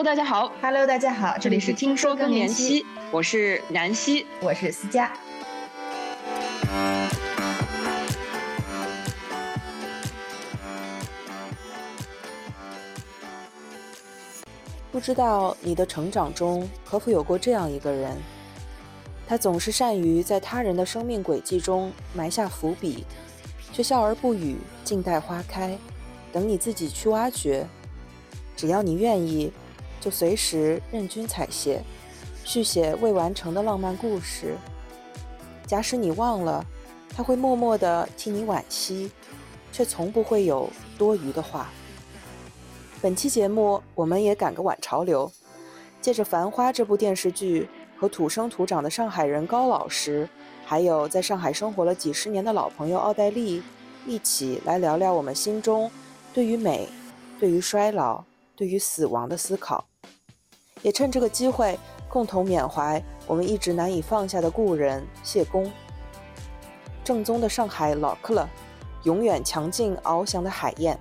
Hello，大家好。Hello，大家好，这里是听说更年期，我是南希，我是思佳。不知道你的成长中可否有过这样一个人，他总是善于在他人的生命轨迹中埋下伏笔，却笑而不语，静待花开，等你自己去挖掘。只要你愿意，就随时任君采撷，续写未完成的浪漫故事。假使你忘了，他会默默地替你惋惜，却从不会有多余的话。本期节目，我们也赶个晚潮流，借着《繁花》这部电视剧和土生土长的上海人高老师，还有在上海生活了几十年的老朋友奥黛丽，一起来聊聊我们心中对于美、对于衰老、对于死亡的思考。也趁这个机会，共同缅怀我们一直难以放下的故人谢公。正宗的上海老克了，永远强劲翱翔的海燕。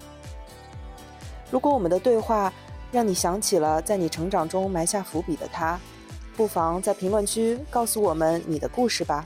如果我们的对话让你想起了在你成长中埋下伏笔的他，不妨在评论区告诉我们你的故事吧。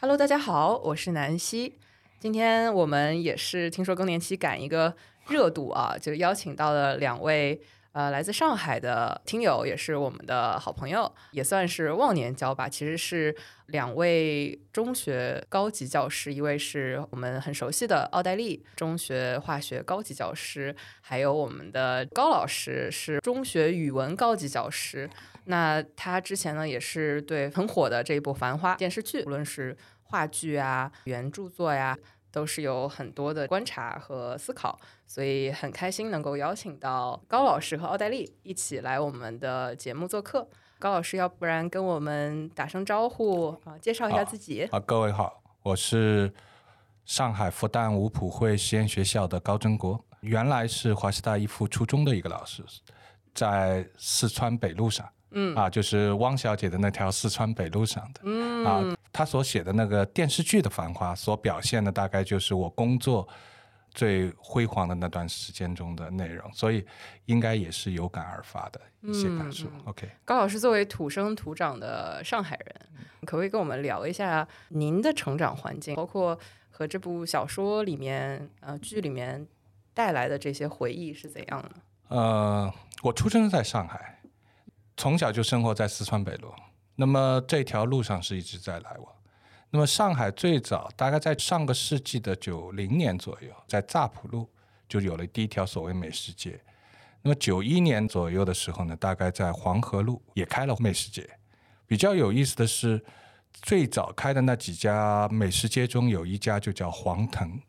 Hello，大家好，我是南希。今天我们也是听说更年期赶一个热度啊，就邀请到了两位呃来自上海的听友，也是我们的好朋友，也算是忘年交吧。其实是两位中学高级教师，一位是我们很熟悉的奥黛丽，中学化学高级教师，还有我们的高老师是中学语文高级教师。那他之前呢，也是对很火的这一部《繁花》电视剧，无论是话剧啊、原著作呀，都是有很多的观察和思考，所以很开心能够邀请到高老师和奥黛丽一起来我们的节目做客。高老师，要不然跟我们打声招呼啊，介绍一下自己。啊，各位好，我是上海复旦五普会实验学校的高真国，原来是华师大一附初中的一个老师，在四川北路上。嗯啊，就是汪小姐的那条四川北路上的，嗯啊，她所写的那个电视剧的《繁花》所表现的大概就是我工作最辉煌的那段时间中的内容，所以应该也是有感而发的一些感受。OK，高老师作为土生土长的上海人，可不可以跟我们聊一下您的成长环境，包括和这部小说里面、呃剧里面带来的这些回忆是怎样的？呃，我出生在上海。从小就生活在四川北路，那么这条路上是一直在来往。那么上海最早大概在上个世纪的九零年左右，在乍浦路就有了第一条所谓美食街。那么九一年左右的时候呢，大概在黄河路也开了美食街。比较有意思的是，最早开的那几家美食街中有一家就叫黄腾。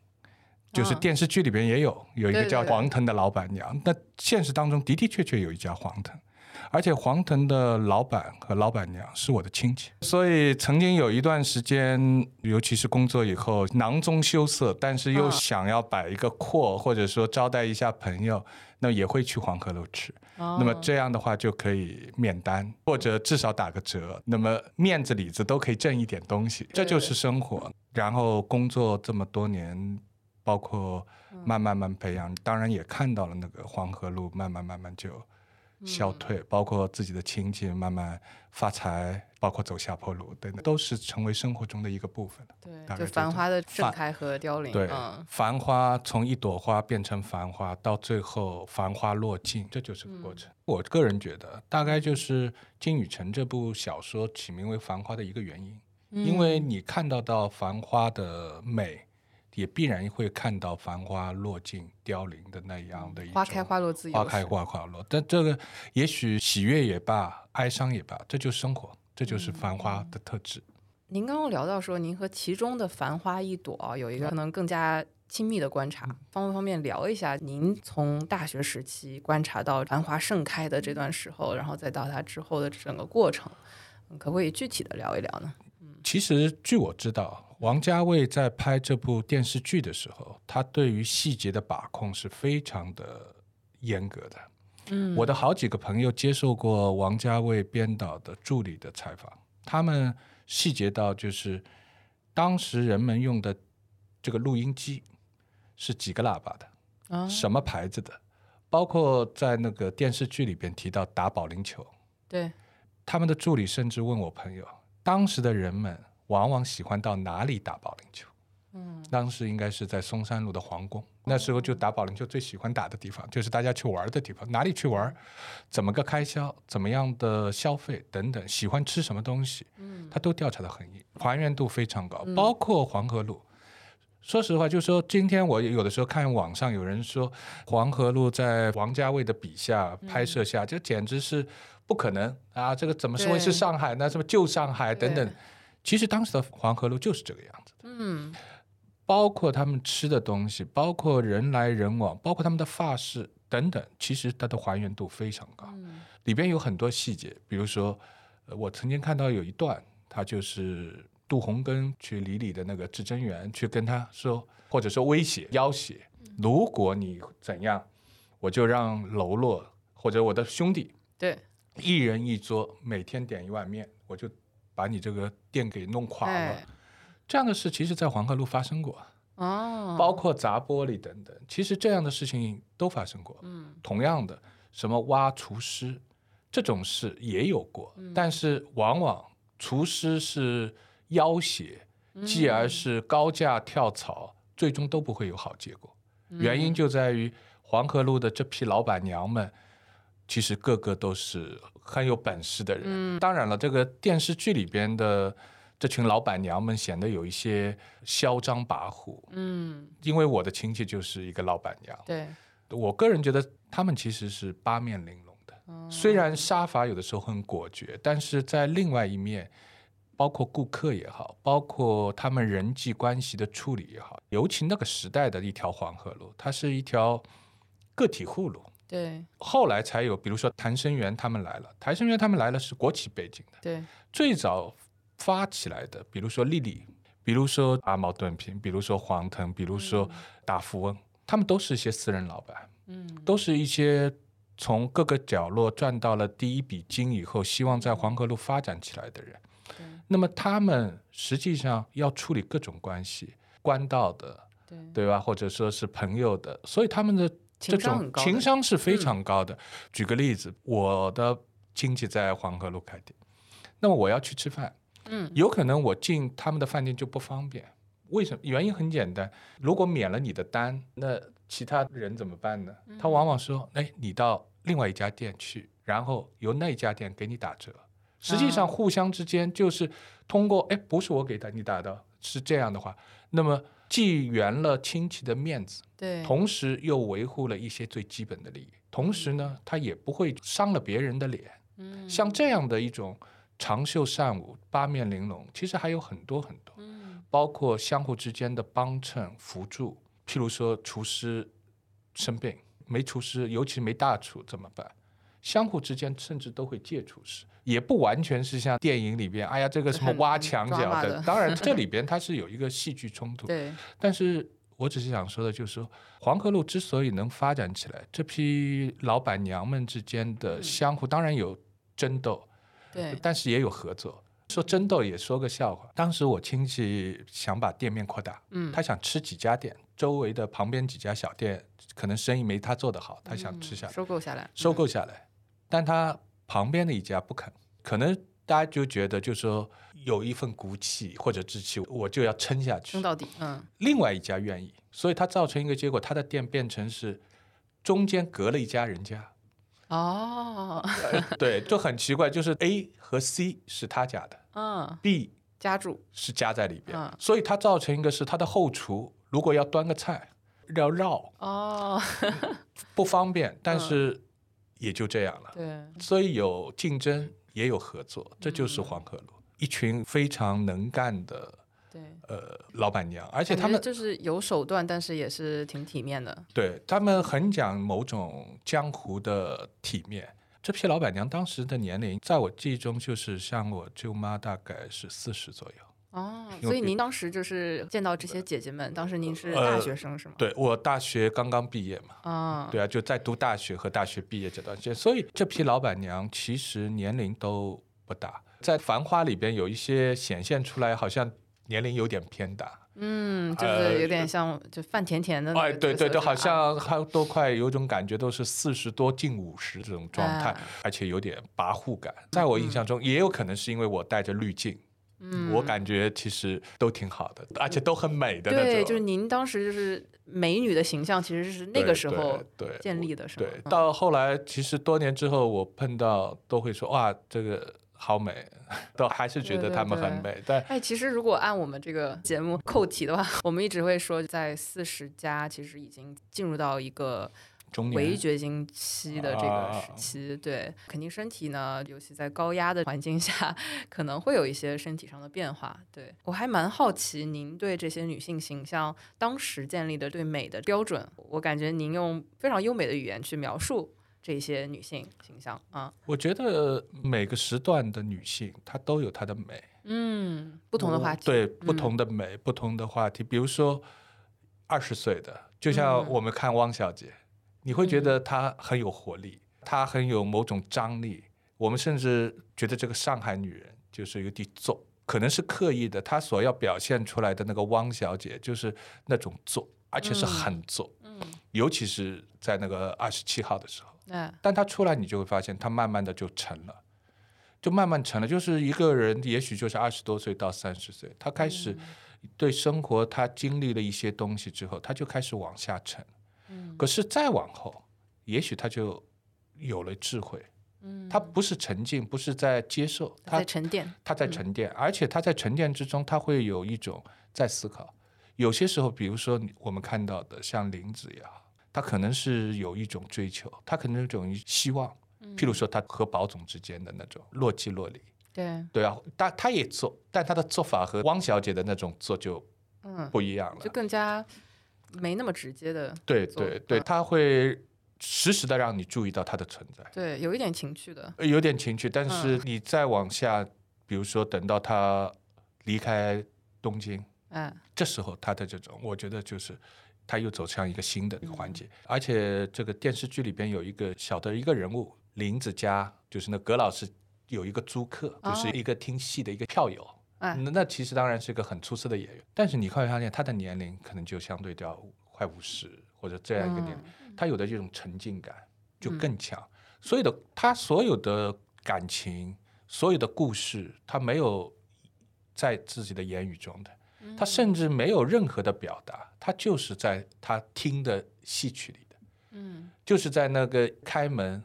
就是电视剧里边也有有一个叫黄腾的老板娘，那现实当中的的确确有一家黄腾。而且黄腾的老板和老板娘是我的亲戚，所以曾经有一段时间，尤其是工作以后，囊中羞涩，但是又想要摆一个阔，或者说招待一下朋友，那也会去黄河路吃。哦那么这样的话就可以免单，或者至少打个折，那么面子里子都可以挣一点东西，这就是生活。然后工作这么多年，包括慢慢慢培养，当然也看到了那个黄河路慢慢慢慢就。消退，包括自己的亲戚慢慢发财，包括走下坡路等等，都是成为生活中的一个部分。对，就繁花的盛开和凋零。对，嗯，繁花从一朵花变成繁花，到最后繁花落尽，这就是个过程。我个人觉得，大概就是金宇澄这部小说起名为《繁花》的一个原因，因为你看到到繁花的美。也必然会看到繁花落尽、凋零的那样的一种花开花落自由花开花花落。但这个也许喜悦也罢，哀伤也罢，这就是生活，这就是繁花的特质。您刚刚聊到说，您和其中的繁花一朵啊有一个可能更加亲密的观察，方不方便聊一下您从大学时期观察到繁花盛开的这段时候，然后再到它之后的整个过程，嗯可不可以具体的聊一聊呢？其实据我知道，王家卫在拍这部电视剧的时候，他对于细节的把控是非常的严格的。嗯，我的好几个朋友接受过王家卫编导的助理的采访，他们细节到就是当时人们用的这个录音机是几个喇叭的，啊什么牌子的，包括在那个电视剧里边提到打保龄球，对，他们的助理甚至问我朋友，当时的人们往往喜欢到哪里打保龄球？嗯，当时应该是在松山路的皇宫，那时候就打保龄球最喜欢打的地方，就是大家去玩的地方。哪里去玩，怎么个开销，怎么样的消费等等，喜欢吃什么东西，嗯，他都调查的很还原度非常高。包括黄河路，说实话，就是说今天我有的时候看网上有人说黄河路在王家卫的笔下拍摄下，就简直是不可能啊！这个怎么会是上海呢？什么旧上海等等？其实当时的黄河路就是这个样子的。嗯。包括他们吃的东西，包括人来人往，包括他们的发饰等等，其实它的还原度非常高。里边有很多细节，比如说，呃，我曾经看到有一段，他就是杜洪根去李李的那个至真园，去跟他说，或者说威胁要挟，如果你怎样，我就让喽啰或者我的兄弟，对，一人一桌，每天点一碗面，我就把你这个店给弄垮了。这样的事，其实，在黄河路发生过。哦，包括砸玻璃等等，其实这样的事情都发生过。嗯，同样的，什么挖厨师这种事也有过，但是往往厨师是要挟，继而是高价跳槽，最终都不会有好结果。原因就在于黄河路的这批老板娘们，其实个个都是很有本事的人。当然了，这个电视剧里边的。这群老板娘们显得有一些嚣张跋扈，嗯，因为我的亲戚就是一个老板娘，对，我个人觉得他们其实是八面玲珑的，虽然杀伐有的时候很果决，但是在另外一面，包括顾客也好，包括他们人际关系的处理也好，尤其那个时代的一条黄河路，它是一条个体户路，对，后来才有，比如说谭生元他们来了，谭生元他们来了是国企背景的，对，最早。发起来的，比如说丽丽，比如说阿毛盾平，比如说黄腾，比如说大富翁，他们都是一些私人老板，嗯，都是一些从各个角落赚到了第一笔金以后，希望在黄河路发展起来的人。那么他们实际上要处理各种关系，官道的，对对吧？或者说是朋友的，所以他们的这种情商是非常高的。举个例子，我的亲戚在黄河路开店，那么我要去吃饭。嗯，有可能我进他们的饭店就不方便，为什么？原因很简单，如果免了你的单，那其他人怎么办呢？他往往说，哎，你到另外一家店去，然后由那家店给你打折。实际上，互相之间就是通过，哎，不是我给他你打的，是这样的话，那么既圆了亲戚的面子，对，同时又维护了一些最基本的利益，同时呢，他也不会伤了别人的脸。嗯，像这样的一种。长袖善舞，八面玲珑，其实还有很多很多，嗯，包括相互之间的帮衬辅助。譬如说，厨师生病没厨师，尤其没大厨怎么办？相互之间甚至都会借厨师，也不完全是像电影里边，哎呀，这个什么挖墙脚的。当然，这里边它是有一个戏剧冲突。对。但是我只是想说的，就是说，黄河路之所以能发展起来，这批老板娘们之间的相互，当然有争斗。对，但是也有合作。说争斗也说个笑话，当时我亲戚想把店面扩大，嗯，他想吃几家店，周围的旁边几家小店可能生意没他做得好，他想吃下来，收购下来，收购下来。但他旁边的一家不肯，可能大家就觉得就是说有一份骨气或者志气，我就要撑下去，撑到底。嗯，另外一家愿意，所以它造成一个结果，他的店变成是中间隔了一家人家。哦，对，就很奇怪，就是 A 和 C 是他家的，嗯，B 家住。是加在里边，嗯，所以它造成一个是他的后厨如果要端个菜要绕，哦，不方便，但是也就这样了，对，所以有竞争也有合作，这就是黄河路，一群非常能干的。对，呃，老板娘，而且他们就是有手段，但是也是挺体面的。对他们很讲某种江湖的体面。这批老板娘当时的年龄，在我记忆中就是像我舅妈，大概是四十左右。哦，所以您当时就是见到这些姐姐们，当时您是大学生是吗？对我大学刚刚毕业嘛。啊，对啊，就在读大学和大学毕业这段时间，所以这批老板娘其实年龄都不大，在《繁花》里边有一些显现出来，好像。年龄有点偏大，嗯，就呃是有点像就范甜甜的那哎，个对对对，好像还都快有种感觉，都是四十多近五十这种状态，哎而且有点跋扈感。在我印象中，也有可能是因为我带着滤镜，嗯我感觉其实都挺好的，而且都很美的那种。对，就是您当时就是美女的形象，其实是那个时候对对建立的，是吧？对，嗯到后来其实多年之后，我碰到都会说哇，这个好美，都还是觉得他们很对美。但哎，其实如果按我们这个节目扣题的话，我们一直会说，在四十加其实已经进入到一个中年围绝经期的这个啊时期，对，肯定身体呢，尤其在高压的环境下，可能会有一些身体上的变化。对我还蛮好奇，您对这些女性形象当时建立的对美的标准，我感觉您用非常优美的语言去描述这些女性形象啊，我觉得每个时段的女性，她都有她的美。嗯，不同的话题，对不嗯同的美、不同的话题。比如说二十岁的，就像嗯我们看汪小姐，你会觉得她很有活力，她很有某种张力。我们甚至觉得这个上海女人就是有点作，可能是刻意的，她所要表现出来的那个汪小姐就是那种作，而且是很作，嗯，尤其是在那个二十七号的时候。嗯但她出来，你就会发现，她慢慢的就成了，就慢慢成了。就是一个人，也许就是二十多岁到三十岁，他开始对生活，他经历了一些东西之后，他就开始往下沉。嗯可是再往后，也许他就有了智慧。嗯他不是沉浸，不是在接受，他在沉淀，他在沉淀，而且他在沉淀之中，他会有一种在思考。有些时候，比如说我们看到的，像林子也好，他可能是有一种追求，他可能有一种希望。譬如说，他和宝总之间的那种若即若离，对，对啊，但他也做，但他的做法和汪小姐的那种做就嗯，不一样了就。更加没那么直接的，对对对，嗯。他会实时的让你注意到他的存在。对，有一点情趣的，呃有点情趣，但嗯。是你再往下，比如说等到他离开东京，嗯，这时候他的这种，我觉得就是他又走向一个新的一个环嗯。节，而且这个电视剧里边有一个小的一个人物林子佳，就是那葛老师有一个租客，就是哦。一个听戏的一个票友。哎那那其实当然是一个很出色的演员，但是你会发现他的年龄可能就相对到快五十或者这样一个年龄，嗯他有的这种沉浸感就更强。所有的他所有的感情，所有的故事，他没有在自己的言语中的，他甚至没有任何的表达，他就是在他听的戏曲里的，嗯。就是在那个开门、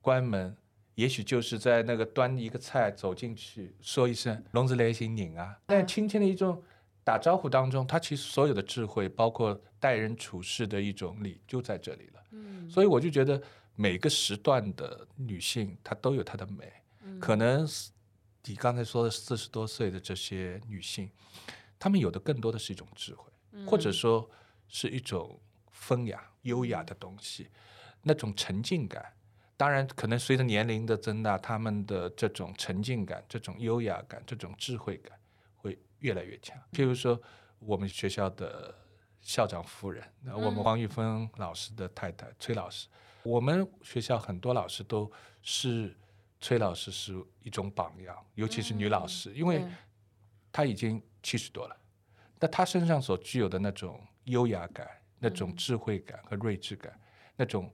关门，也许就是在那个端一个菜走进去说一声“龙子雷行拧啊”，但轻轻的一种打招呼当中，他其实所有的智慧，包括待人处事的一种理，就在这里了。嗯所以我就觉得每个时段的女性，她都有她的美。嗯可能你刚才说的四十多岁的这些女性，她们有的更多的是一种智慧，嗯或者说是一种风雅、优雅的东西，那种沉浸感。当然，可能随着年龄的增大，他们的这种沉浸感、这种优雅感、这种智慧感会越来越强。譬如说，我们学校的校长夫人，那我们黄玉芬老师的太太崔老师，我们学校很多老师都是崔老师是一种榜样，尤其是女老师，因为她已经七十多了，那她身上所具有的那种优雅感、那嗯。种智慧感和睿智感，那种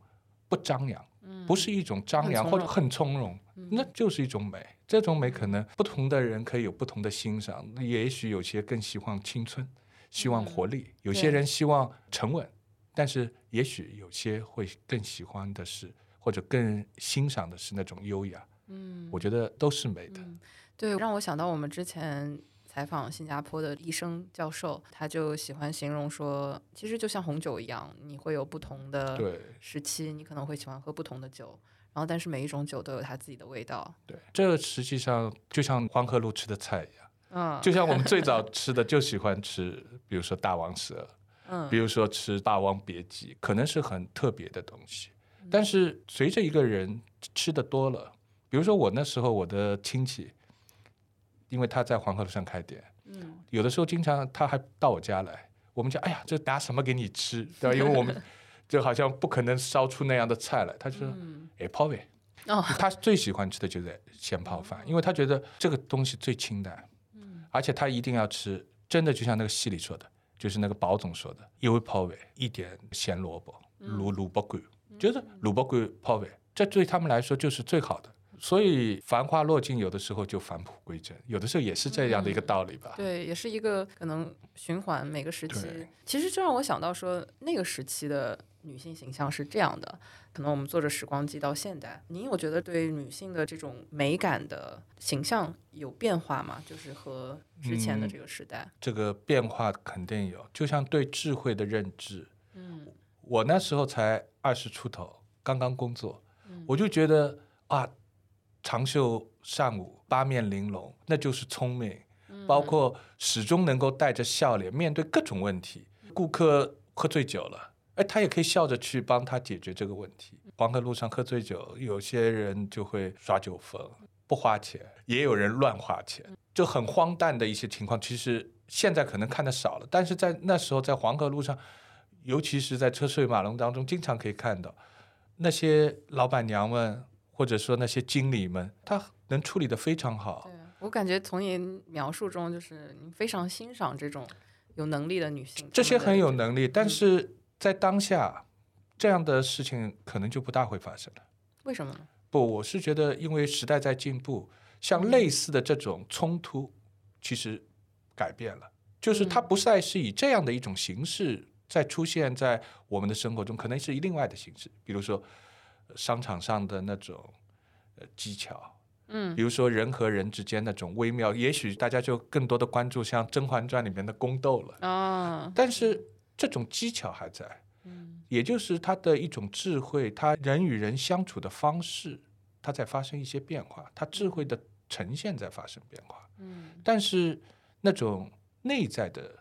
不张扬，不是一种张扬或者很从容，那就是一种美。这种美可能不同的人可以有不同的欣赏，也许有些更喜欢青春，希望活力；有些人希望沉稳，但是也许有些会更喜欢的是，或者更欣赏的是那种优雅。嗯。我觉得都是美的。对，让我想到我们之前采访新加坡的医生教授，他就喜欢形容说，其实就像红酒一样，你会有不同的时期，你可能会喜欢喝不同的酒，然后但是每一种酒都有它自己的味道。对，这实际上就像黄河路吃的菜一样，嗯，就像我们最早吃的就喜欢吃，比如说大王蛇，嗯比如说吃《霸王别姬》，可能是很特别的东西。嗯但是随着一个人吃的多了，比如说我那时候我的亲戚，因为他在黄河路上开店，嗯有的时候经常他还到我家来，我们讲哎呀，这拿什么给你吃？对吧？因为我们就好像不可能烧出那样的菜来。他就说，嗯哎，泡呗。哦他最喜欢吃的就是咸泡饭，因为他觉得这个东西最清淡，嗯而且他一定要吃，真的就像那个戏里说的，就是那个宝总说的，一味泡饭，一点咸萝卜，卤萝卜干，就是萝卜干泡饭，这对他们来说就是最好的。所以繁花落尽，有的时候就返璞归真，有的时候也是这样的一个道理吧。对，也是一个可能循环，每个时期。其实这让我想到说，那个时期的女性形象是这样的。可能我们坐着时光机到现代，您有觉得对女性的这种美感的形象有变化吗？就是和之前的这个时代。这个变化肯定有，就像对智慧的认知。嗯我那时候才二十出头，刚刚工作，嗯我就觉得啊，长袖善舞，八面玲珑，那就是聪明。嗯包括始终能够带着笑脸面对各种问题。顾客喝醉酒了，哎，他也可以笑着去帮他解决这个问题。黄河路上喝醉酒，有些人就会耍酒疯，不花钱，也有人乱花钱，就很荒诞的一些情况。其实现在可能看的少了，但是在那时候，在黄河路上，尤其是在车水马龙当中，经常可以看到那些老板娘们，或者说那些经理们，他能处理的非常好。对，我感觉从您描述中，就是您非常欣赏这种有能力的女性。这些很有能力，但是在当下，这样的事情可能就不大会发生了。为什么呢？不，我是觉得，因为时代在进步，像类似的这种冲突，其实改变了，就是它不再是以这样的一种形式在出现在我们的生活中，可能是以另外的形式，比如说呃商场上的那种呃技巧，嗯。比如说人和人之间那种微妙，也许大家就更多的关注像《甄嬛传》里面的宫斗了。啊，但是这种技巧还在，嗯。也就是他的一种智慧，他人与人相处的方式，它在发生一些变化，他智慧的呈现在发生变化。嗯。但是那种内在的，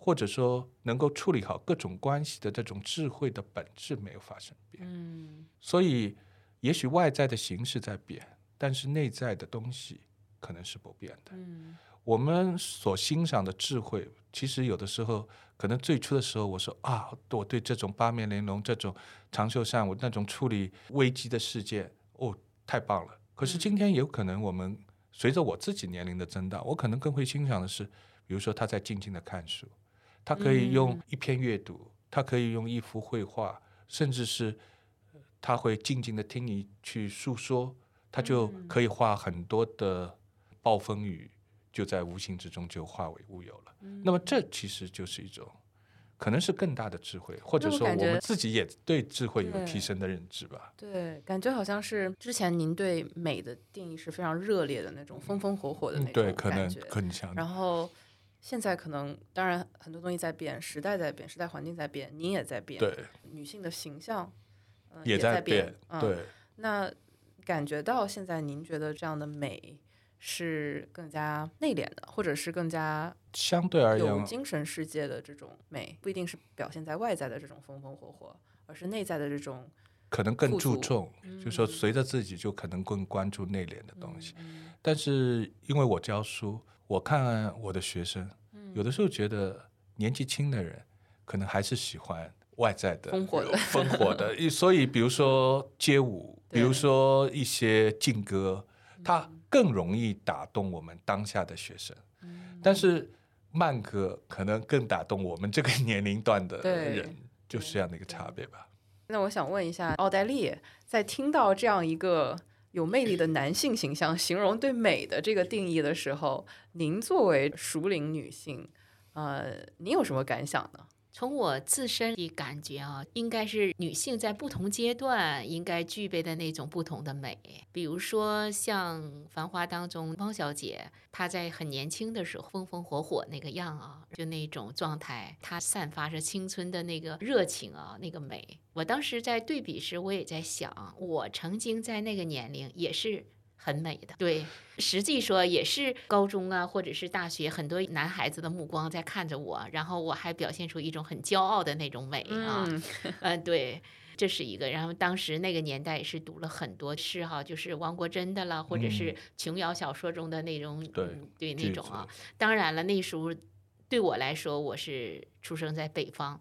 或者说能够处理好各种关系的这种智慧的本质没有发生变，嗯。所以也许外在的形式在变，但是内在的东西可能是不变的。嗯。我们所欣赏的智慧，其实有的时候，可能最初的时候，我说啊，我对这种八面玲珑、这种长袖善舞、那种处理危机的事件，哦，太棒了。可是今天有可能，我们随着我自己年龄的增大，我可能更会欣赏的是，比如说他在静静的看书，他可以用一篇阅读，他可以用一幅绘画，甚至是呃他会静静的听你去诉说，他就可以画很多的暴风雨。就在无形之中就化为乌有了。嗯那么这其实就是一种，可能是更大的智慧，或者说我们自己也对智慧有提升的认知吧。对，感觉好像是之前您对美的定义是非常热烈的那种，风风火火的那种嗯对，可能感觉。很强。然后现在可能，当然很多东西在变，时代在变，时代环境在变，您也在变，对，女性的形象、呃、也在变。嗯、，对，那感觉到现在，您觉得这样的美是更加内敛的，或者是更加相对而有言，精神世界的这种美，不一定是表现在外在的这种风风火火，而是内在的这种可能更注重，就是说嗯随着自己就可能更关注内敛的东西。嗯但是因为我教书，我看我的学生，嗯有的时候觉得年纪轻的人可能还是喜欢外在的烽火的 烽火的。所以比如说街舞，比如说一些劲歌，嗯它更容易打动我们当下的学生。嗯但是慢歌可能更打动我们这个年龄段的对人，就是这样的一个差别吧。那我想问一下，奥黛丽在听到这样一个有魅力的男性形象形容对美的这个定义的时候，您作为熟龄女性，呃，您有什么感想呢？从我自身的感觉啊，应该是女性在不同阶段应该具备的那种不同的美。比如说像《繁花》当中汪小姐，她在很年轻的时候风风火火那个样啊，就那种状态，她散发着青春的那个热情啊，那个美。我当时在对比时，我也在想，我曾经在那个年龄也是。很美的，对，实际说也是高中啊，或者是大学，很多男孩子的目光在看着我，然后我还表现出一种很骄傲的那种美啊，嗯嗯、对，这是一个。然后当时那个年代也是读了很多诗哈，就是王国珍的了，或者是嗯琼瑶小说中的那种，对那种啊。当然了，那时候对我来说，我是出生在北方。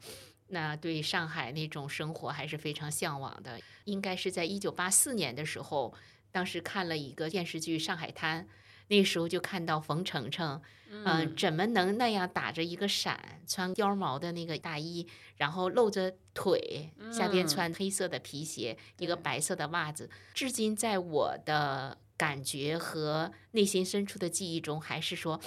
那对上海那种生活还是非常向往的。应该是在一九八四年的时候，当时看了一个电视剧《上海滩》，那时候就看到冯程程，嗯、怎么能那样打着一个伞，穿貂毛的那个大衣，然后露着腿，下边嗯穿黑色的皮鞋，一个白色的袜子，至今在我的感觉和内心深处的记忆中，还是说。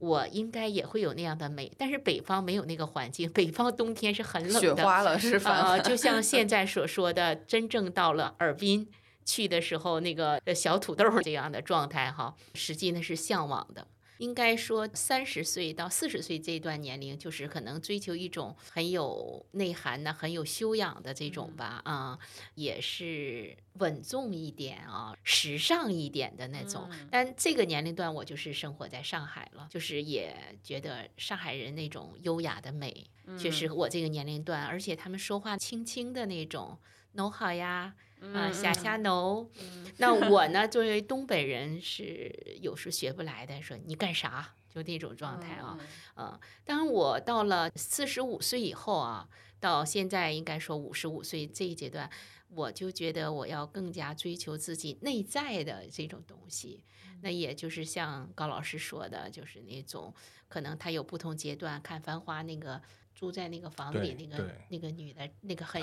我应该也会有那样的美，但是北方没有那个环境，北方冬天是很冷的，雪花了是吧？呃，就像现 在所说的，真正到了尔滨去的时候，那个呃小土豆儿这样的状态哈，实际呢是向往的。应该说，三十岁到四十岁这段年龄，就是可能追求一种很有内涵的、很有修养的这种吧，啊、也是稳重一点啊，时尚一点的那种。但这个年龄段，我就是生活在上海了，就是也觉得上海人那种优雅的美，确实我这个年龄段，而且他们说话轻轻的那种，侬好呀。啊，下下楼。那我呢，作为东北人，是有时学不来的，说你干啥，就那种状态啊。嗯，当我到了四十五岁以后啊，到现在应该说五十五岁这一阶段，我就觉得我要更加追求自己内在的这种东西。那也就是像高老师说的，就是那种可能他有不同阶段，看《繁花》那个住在那个房子里那个那个女的，那个很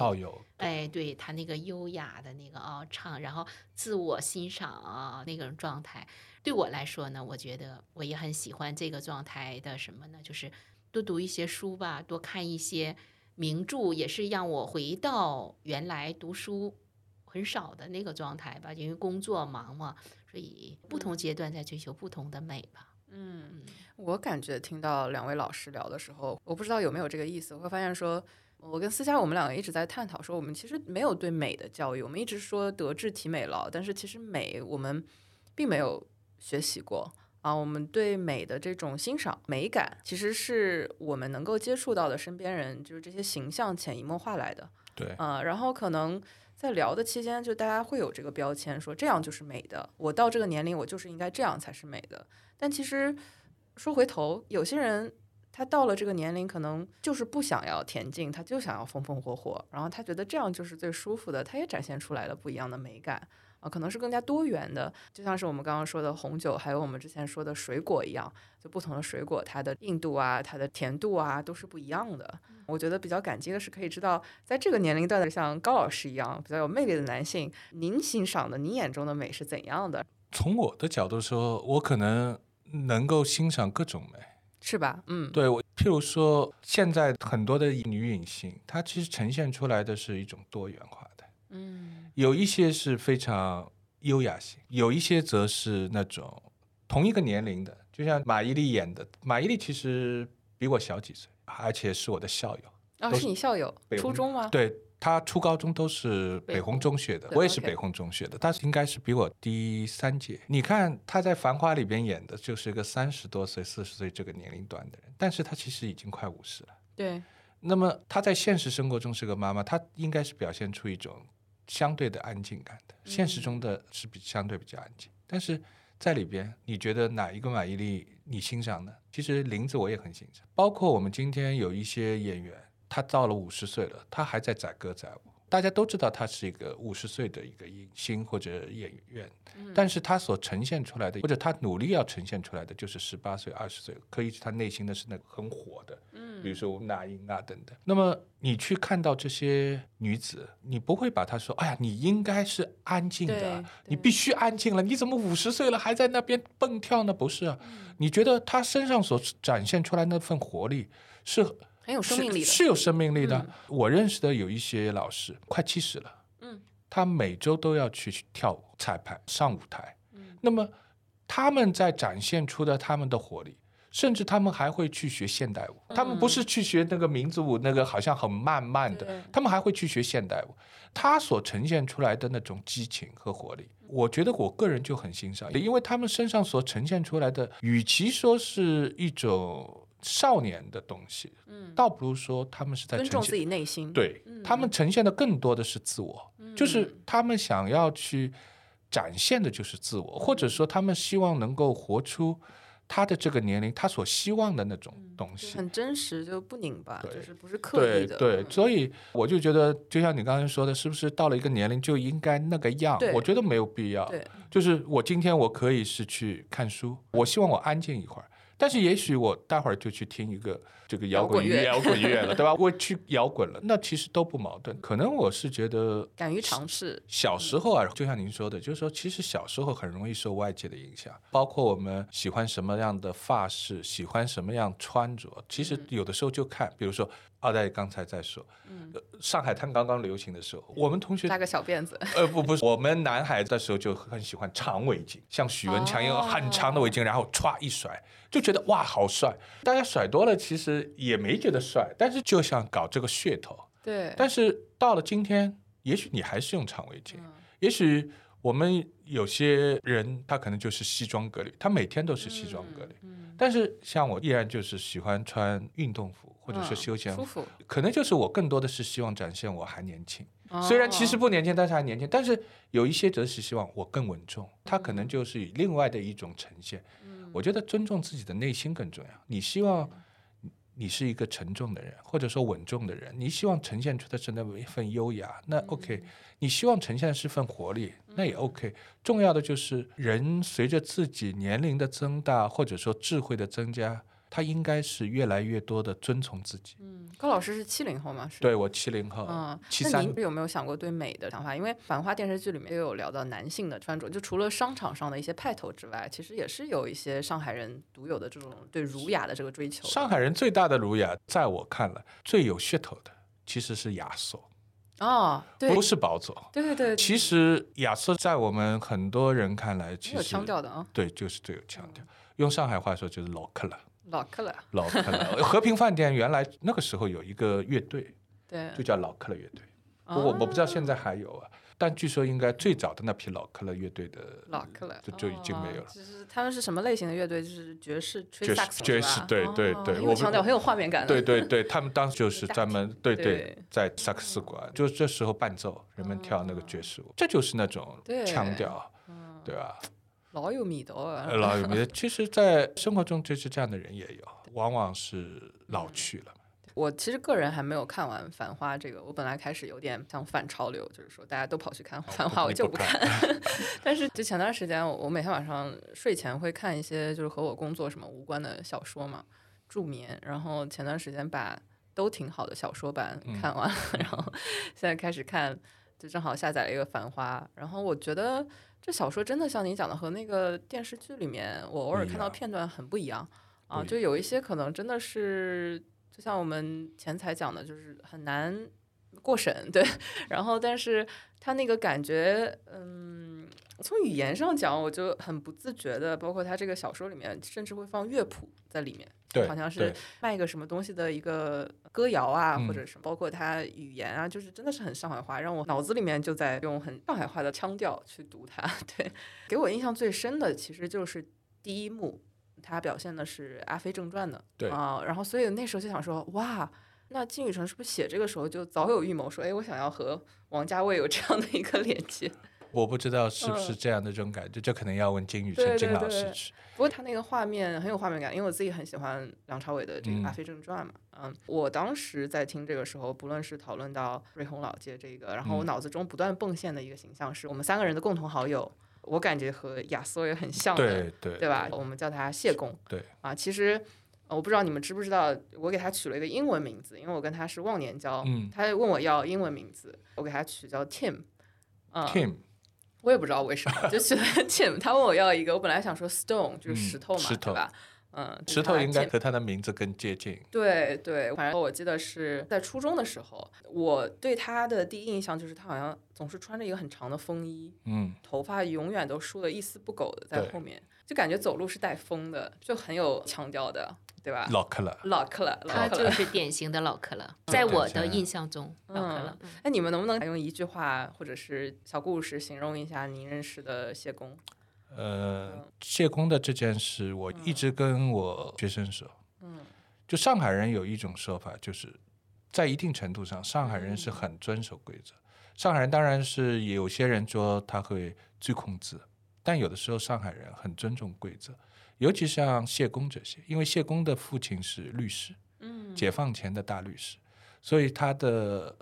哎，对她那个优雅的那个啊、唱，然后自我欣赏啊那种状态，对我来说呢，我觉得我也很喜欢这个状态的什么呢？就是多读一些书吧，多看一些名著，也是让我回到原来读书很少的那个状态吧。因为工作忙嘛，所以不同阶段在追求不同的美吧。嗯，我感觉听到两位老师聊的时候，我不知道有没有这个意思，我会发现说，我跟思佳我们两个一直在探讨说，我们其实没有对美的教育，我们一直说德智体美劳，但是其实美我们并没有学习过。啊，我们对美的这种欣赏、美感，其实是我们能够接触到的身边人，就是这些形象潜移默化来的。对，啊、然后可能在聊的期间，就大家会有这个标签，说这样就是美的。我到这个年龄，我就是应该这样才是美的。但其实说回头，有些人他到了这个年龄，可能就是不想要恬静，他就想要风风火火，然后他觉得这样就是最舒服的，他也展现出来了不一样的美感。啊，可能是更加多元的，就像是我们刚刚说的红酒，还有我们之前说的水果一样，就不同的水果，它的硬度啊，它的甜度啊，都是不一样的。我觉得比较感激的是，可以知道在这个年龄段的像高老师一样比较有魅力的男性，您欣赏的、您眼中的美是怎样的，从我的角度说，我可能能够欣赏各种美。是吧？嗯，对我，譬如说，现在很多的女影星，她其实呈现出来的是一种多元化的，嗯有一些是非常优雅型，有一些则是那种同一个年龄的，就像马伊琍演的，马伊琍其实比我小几岁，而且是我的校友。哦，是是你校友，初中吗？对他初高中都是北红红中学的，我也是北红中学的，但是应该是比我低三届。你看他在《繁花》里边演的就是一个三十多岁、四十岁这个年龄段的人，但是他其实已经快五十了。对，那么他在现实生活中是个妈妈，她应该是表现出一种相对的安静感的。现实中的是比相对比较安静，但是在里边，你觉得哪一个马伊琍你欣赏呢？其实林子我也很欣赏，包括我们今天有一些演员，他到了五十岁了，他还在载歌载舞。大家都知道他是一个五十岁的一个影星或者演员，但是他所呈现出来的，或者他努力要呈现出来的，就是十八岁、二十岁，可以他内心的是那个很火的，比如说那英啊等等。那么你去看到这些女子，你不会把她说，哎呀，你应该是安静的你必须安静了，你怎么五十岁了还在那边蹦跳呢？不是啊，你觉得她身上所展现出来那份活力是很有生命力的，是是有生命力的。嗯。我认识的有一些老师快七十了，嗯，他每周都要去跳舞、彩排、上舞台，嗯。那么他们在展现出的他们的活力。甚至他们还会去学现代舞，他们不是去学那个民族舞，那个好像很慢慢对。的，他们还会去学现代舞。他所呈现出来的那种激情和活力，我觉得我个人就很欣赏，因为他们身上所呈现出来的，与其说是一种少年的东西，嗯，倒不如说他们是在尊重自己内心，，对嗯他们呈现的更多的是自我，就是他们想要去展现的就是自我，或者说他们希望能够活出他的这个年龄他所希望的那种东西。很真实，就不拧巴，就是不是刻意的。对对，嗯所以我就觉得，就像你刚才说的，是不是到了一个年龄就应该那个样？我觉得没有必要。对，就是我今天我可以是去看书，我希望我安静一会儿，但是也许我待会儿就去听一个这个摇滚乐摇滚乐了，对吧？我去摇滚了，那其实都不矛盾。可能我是觉得敢于尝试。小时候啊，就像您说的，就是说，其实小时候很容易受外界的影响，包括我们喜欢什么样的发饰，喜欢什么样穿着，其实有的时候就看，比如说二代刚才在说，呃上海滩刚刚流行的时候，我们同学扎个小辫子，呃 不不是，我们男孩子的时候就很喜欢长围巾，像许文强一样哦很长的围巾，然后歘一甩，就觉得哇好帅。大家甩多了，其实也没觉得帅，但是就想搞这个噱头。对，但是到了今天，也许你还是用长围巾，也许我们有些人他可能就是西装革履，他每天都是西装革履。但是像我依然就是喜欢穿运动服或者是嗯休闲服。可能就是我更多的是希望展现我还年轻。虽然其实哦不年轻，但是还年轻。但是有一些则是希望我更稳重，他可能就是以另外的一种呈现。我觉得尊重自己的内心更重要。你希望你是一个沉重的人，或者说稳重的人，你希望呈现出的是那么一份优雅，那 OK。你希望呈现的是份活力，那也 OK。重要的就是人随着自己年龄的增大，或者说智慧的增加，他应该是越来越多的遵从自己。嗯高老师是七零后吗？是。对我七零后，嗯，七三那您有没有想过对美的想法？因为《繁花》电视剧里面也有聊到男性的穿着，就除了商场上的一些派头之外，其实也是有一些上海人独有的这种对儒雅的这个追求。上海人最大的儒雅，在我看来最有噱头的其实是亚瑟，哦，对不是宝座。对对对，其实雅瑟在我们很多人看来，其实腔调的啊，对，就是最有腔调。用上海话说就是老克了，老克勒，老克勒。和平饭店原来那个时候有一个乐队，对，就叫老克勒乐队。哦我我不知道现在还有啊，但据说应该最早的那批老克勒乐队的老克了，就就已经没有了。哦就是他们是什么类型的乐队？就是爵士吹爵士萨克斯爵士对对哦对我们很有腔调，很有画面感。对对对，他们当时就是 专门对对对，在萨克斯馆，就这时候伴奏，人们跳那个爵士舞，这就是那种腔调，对吧？老有味道啊！呃老有米的，其实，在生活中就是这样的人也有，往往是老去了。我其实个人还没有看完《繁花》这个，我本来开始有点想反潮流，就是说大家都跑去看《繁花》，我就不看。但是就前段时间，我我每天晚上睡前会看一些就是和我工作什么无关的小说嘛，助眠。然后前段时间把都挺好的小说版看完了，然后现在开始看，就正好下载了一个《繁花》。然后我觉得这小说真的像你讲的，和那个电视剧里面我偶尔看到片段很不一样啊，就有一些可能真的是。就像我们前才讲的，就是很难过审，对。然后，但是他那个感觉，嗯，从语言上讲，我就很不自觉的，包括他这个小说里面，甚至会放乐谱在里面，对好像是卖一个什么东西的一个歌谣啊，嗯或者是包括他语言啊，就是真的是很上海话，让我脑子里面就在用很上海话的腔调去读它。对，给我印象最深的其实就是第一幕。他表现的是《阿飞正传》的，对啊，然后所以那时候就想说，哇，那金宇澄是不是写这个时候就早有预谋，说，哎，我想要和王家卫有这样的一个连接？我不知道是不是这样的这种感觉，这可能要问金宇澄金老师去。不过他那个画面很有画面感，因为我自己很喜欢梁朝伟的这个《嗯阿飞正传》嘛，嗯，我当时在听这个时候，不论是讨论到瑞虹老街这个，然后我嗯脑子中不断迸现的一个形象是我们三个人的共同好友，我感觉和亚瑟也很像的，对对对吧？我们叫他谢公。对啊，其实呃我不知道你们知不知道，我给他取了一个英文名字，因为我跟他是忘年交。嗯他问我要英文名字，我给他取叫 Tim。啊、，Tim 我也不知道为什么，就取了 Tim。他问我要一个，我本来想说 Stone，就是嗯石头嘛，石头对吧？嗯，石头应该和他的名字更接近。对对，反正我记得是在初中的时候，我对他的第一印象就是他好像总是穿着一个很长的风衣，嗯，头发永远都梳的一丝不苟的在后面，就感觉走路是带风的，就很有腔调的，对吧？老克了。老克了，他。就是典型的老克了，在我的印象中，老克了。嗯哎，你们能不能用一句话或者是小故事形容一下您认识的谢工？呃，谢工的这件事，我一直跟我学生说，嗯就上海人有一种说法，就是在一定程度上，上海人是嗯很遵守规则。上海人当然是有些人说他会最控制，但有的时候上海人很尊重规则。尤其像谢公这些，因为谢公的父亲是律师，嗯。解放前的大律师，所以他的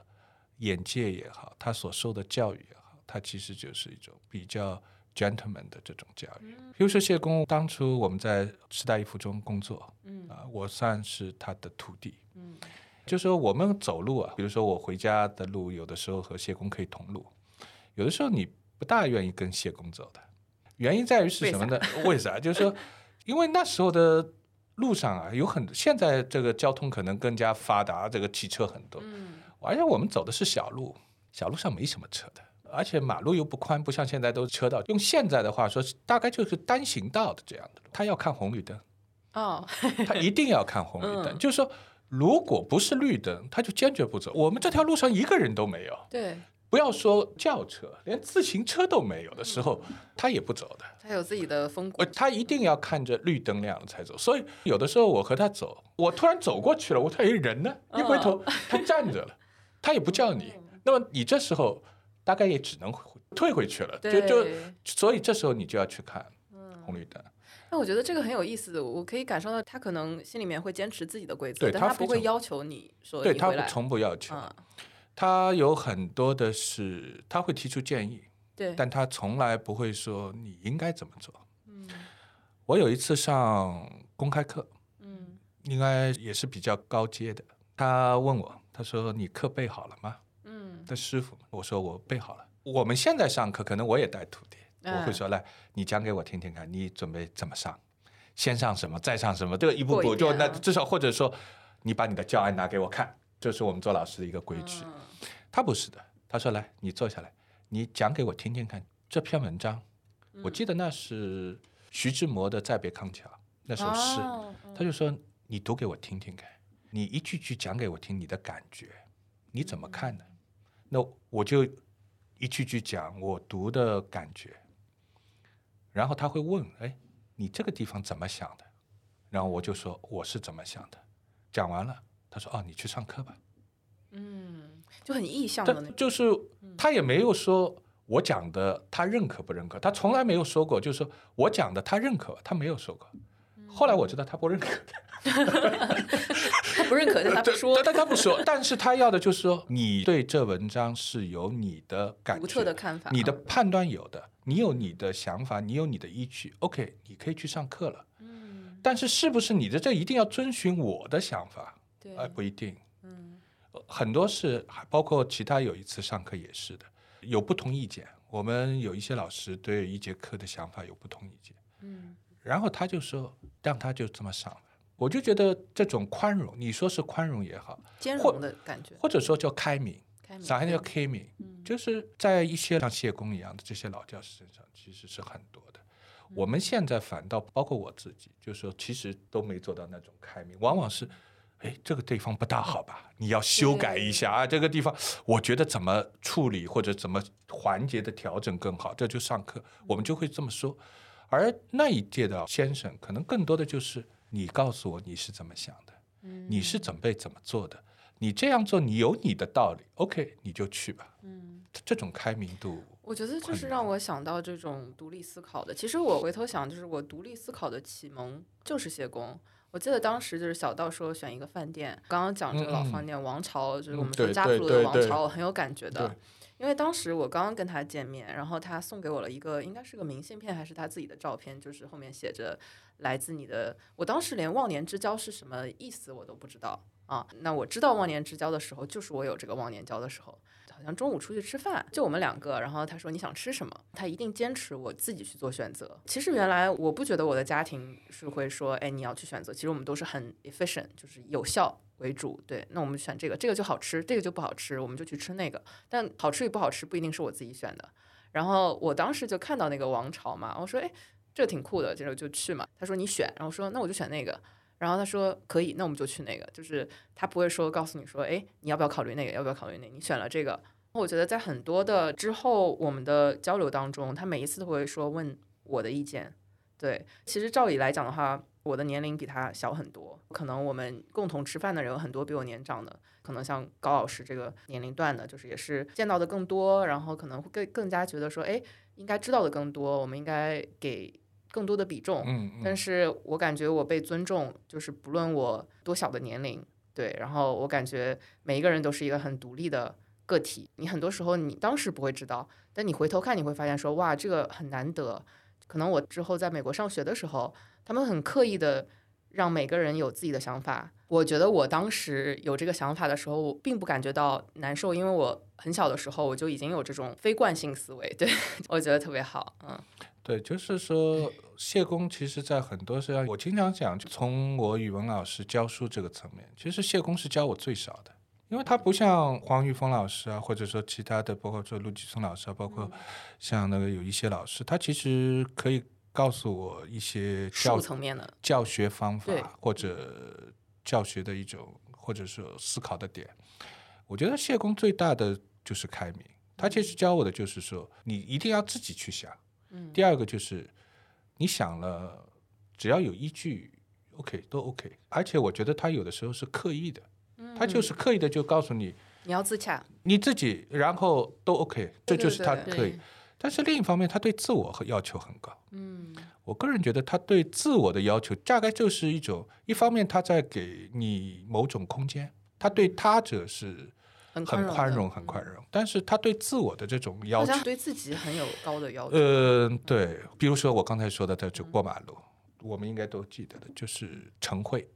眼界也好，他所受的教育也好，他其实就是一种比较 gentleman 的这种教育。比如说谢公，当初我们在时代一附中工作，嗯。啊、我算是他的徒弟，嗯。就说我们走路啊，比如说我回家的路，有的时候和谢公可以同路，有的时候你不大愿意跟谢公走的，原因在于是什么呢？为啥？就是说，因为那时候的路上啊，有很现在这个交通可能更加发达，这个汽车很多，嗯而且我们走的是小路，小路上没什么车的，而且马路又不宽，不像现在都是车道。用现在的话说，大概就是单行道的这样的。他要看红绿灯，哦，他一定要看红绿灯，嗯就是说，如果不是绿灯，他就坚决不走。我们这条路上一个人都没有，对，不要说轿车，连自行车都没有的时候，他也不走的。他有自己的风骨呃，，他一定要看着绿灯亮了才走。所以有的时候我和他走，我突然走过去了，我说：“哎，人呢？”一回头，他站着了，他也不叫你。那么你这时候大概也只能退回去了，就就所以这时候你就要去看红绿灯。那我觉得这个很有意思，我可以感受到他可能心里面会坚持自己的规则，对但他不会要求你说对他。从不要求，嗯，他有很多的是他会提出建议，对，但他从来不会说你应该怎么做。嗯我有一次上公开课，嗯应该也是比较高阶的，他问我，他说：“你课备好了吗？”嗯的师傅，我说我备好了。我们现在上课，可能我也带徒弟，我会嗯说来，你讲给我听听看，你准备怎么上？先上什么，再上什么？这个一步步就那至少或者说，你把你的教案拿给我看，这是我们做老师的一个规矩。嗯他不是的，他说来，你坐下来，你讲给我听听看这篇文章。嗯我记得那是徐志摩的《再别康桥》那首诗，哦他就说你读给我听听看，你一句句讲给我听你的感觉，你怎么看呢？那我就一句句讲我读的感觉，然后他会问，哎，你这个地方怎么想的？然后我就说我是怎么想的。讲完了，他说哦，你去上课吧。嗯，就很意向的那种。就是他也没有说我讲的他认可不认可，他从来没有说过，就是说我讲的他认可，他没有说过。后来我知道他不认可的 他不认可，但他不说但但他不说，但是他要的就是说，你对这文章是有你的感独觉特的看法，你的判断有的，你有你的想法，你有你的依据，OK，你可以去上课了。嗯，但是是不是你的这一定要遵循我的想法？对，哎、不一定。嗯呃很多是，还包括其他有一次上课也是的，有不同意见。我们有一些老师对一节课的想法有不同意见，嗯然后他就说让他就这么上吧。我就觉得这种宽容，你说是宽容也好，兼或容的感觉，或者说叫开明，开明上海叫开明，嗯就是在一些像谢公一样的这些老教师身上，其实是很多的。我们现在反倒包括我自己，就是说其实都没做到那种开明，往往是，哎，这个地方不大好吧？你要修改一下啊，这个地方我觉得怎么处理或者怎么环节的调整更好，这就上课我们就会这么说。而那一届的先生，可能更多的就是你告诉我你是怎么想的，你是准备怎么做的，你这样做你有你的道理，OK，你就去吧。嗯。这种开明度，我觉得就是让我想到这种独立思考的。其实我回头想，就是我独立思考的启蒙就是谢公。我记得当时就是小道说选一个饭店，刚刚讲这个老饭店王朝，就是我嗯们说家谱的王朝，我很有感觉的。因为当时我刚刚跟他见面，然后他送给我了一个应该是个明信片还是他自己的照片，就是后面写着来自你的。我当时连忘年之交是什么意思我都不知道啊。那我知道忘年之交的时候，就是我有这个忘年交的时候。好像中午出去吃饭，就我们两个，然后他说你想吃什么，他一定坚持我自己去做选择。其实原来我不觉得我的家庭是会说，哎，你要去选择。其实我们都是很 efficient，就是有效为主。对，那我们选这个，这个就好吃，这个就不好吃，我们就去吃那个。但好吃与不好吃不一定是我自己选的。然后我当时就看到那个王朝嘛，我说，哎，这挺酷的，接着就去嘛。他说你选，然后说那我就选那个。然后他说可以，那我们就去那个。就是他不会说告诉你说，哎，你要不要考虑那个，要不要考虑那个？你选了这个。我觉得在很多的之后我们的交流当中，他每一次都会说问我的意见。对，其实照理来讲的话，我的年龄比他小很多，可能我们共同吃饭的人有很多比我年长的，可能像高老师这个年龄段的，就是也是见到的更多，然后可能会更更加觉得说，哎，应该知道的更多，我们应该给更多的比重。嗯嗯，但是我感觉我被尊重，就是不论我多小的年龄，对，然后我感觉每一个人都是一个很独立的个体。你很多时候你当时不会知道，但你回头看你会发现说，哇，这个很难得。可能我之后在美国上学的时候，他们很刻意的让每个人有自己的想法。我觉得我当时有这个想法的时候，我并不感觉到难受，因为我很小的时候我就已经有这种非惯性思维，对 我觉得特别好，嗯。对，就是说，谢公其实在很多时候，我经常讲，就从我语文老师教书这个层面，其实谢公是教我最少的，因为他不像黄玉峰老师啊，或者说其他的，包括说陆继松老师啊，包括像那个有一些老师，他其实可以告诉我一些教术层面的教学方法或者教学的一种，或者说思考的点。我觉得谢公最大的就是开明，他其实教我的就是说，你一定要自己去想。嗯第二个就是你想了，只要有依据，OK 都 OK。而且我觉得他有的时候是刻意的，他就是刻意的就告诉你你要自洽，你自己，然后都 OK，这就是他对刻意。但是另一方面，他对自我和要求很高。嗯我个人觉得他对自我的要求大概就是一种，一方面他在给你某种空间，他对他者是很很宽容、很宽容，但是他对自我的这种要求对自己很有高的要求。呃，对，比如说我刚才说的，他就过马路，我们应该都记得的，就是晨会。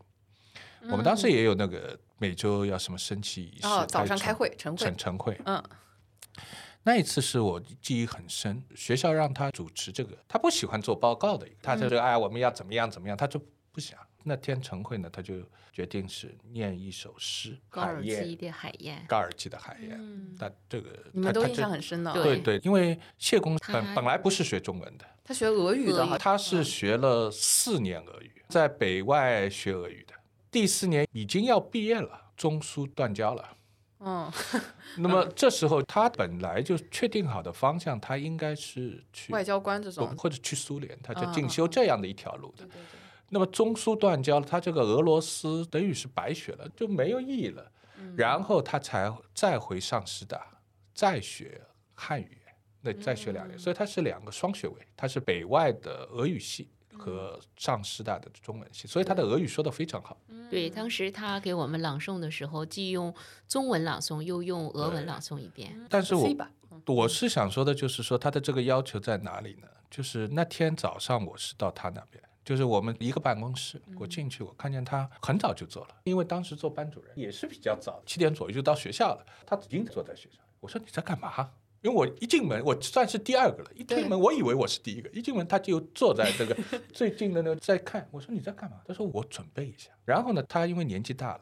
我们当时也有那个每周要什么升旗仪式，哦，早上开会晨会晨，晨会。嗯那一次是我记忆很深，学校让他主持这个，他不喜欢做报告的他就说哎我们要怎么样怎么样，他就不想。那天晨会呢，他就决定是念一首诗，高尔基的海燕，高尔基的海燕。嗯，他这个你们都印象很深的。对对，因为谢公本本来不是学中文的，他学俄语的，他是学了四年俄语，在北外学俄语的，第四年已经要毕业了，中苏断交了。嗯 那么这时候他本来就确定好的方向，他应该是去外交官这种。或者去苏联，他就嗯进修这样的一条路的对。对对，那么中苏断交了，他这个俄罗斯等于是白学了，就没有意义了。嗯然后他才再回上师大，再学汉语，那再学两年，嗯所以他是两个双学位，他是北外的俄语系嗯和上师大的中文系，所以他的俄语说的非常好。对，当时他给我们朗诵的时候，既用中文朗诵，又用俄文朗诵一遍。但是我我是想说的，就是说他的这个要求在哪里呢？就是那天早上我是到他那边，就是我们一个办公室，我进去我看见他很早就做了，因为当时做班主任也是比较早，七点左右就到学校了，他已经坐在学校。我说你在干嘛？因为我一进门，我算是第二个了。一推门，我以为我是第一个，一进门他就坐在这个 最近的那个在看。我说你在干嘛？他说我准备一下。然后呢，他因为年纪大了，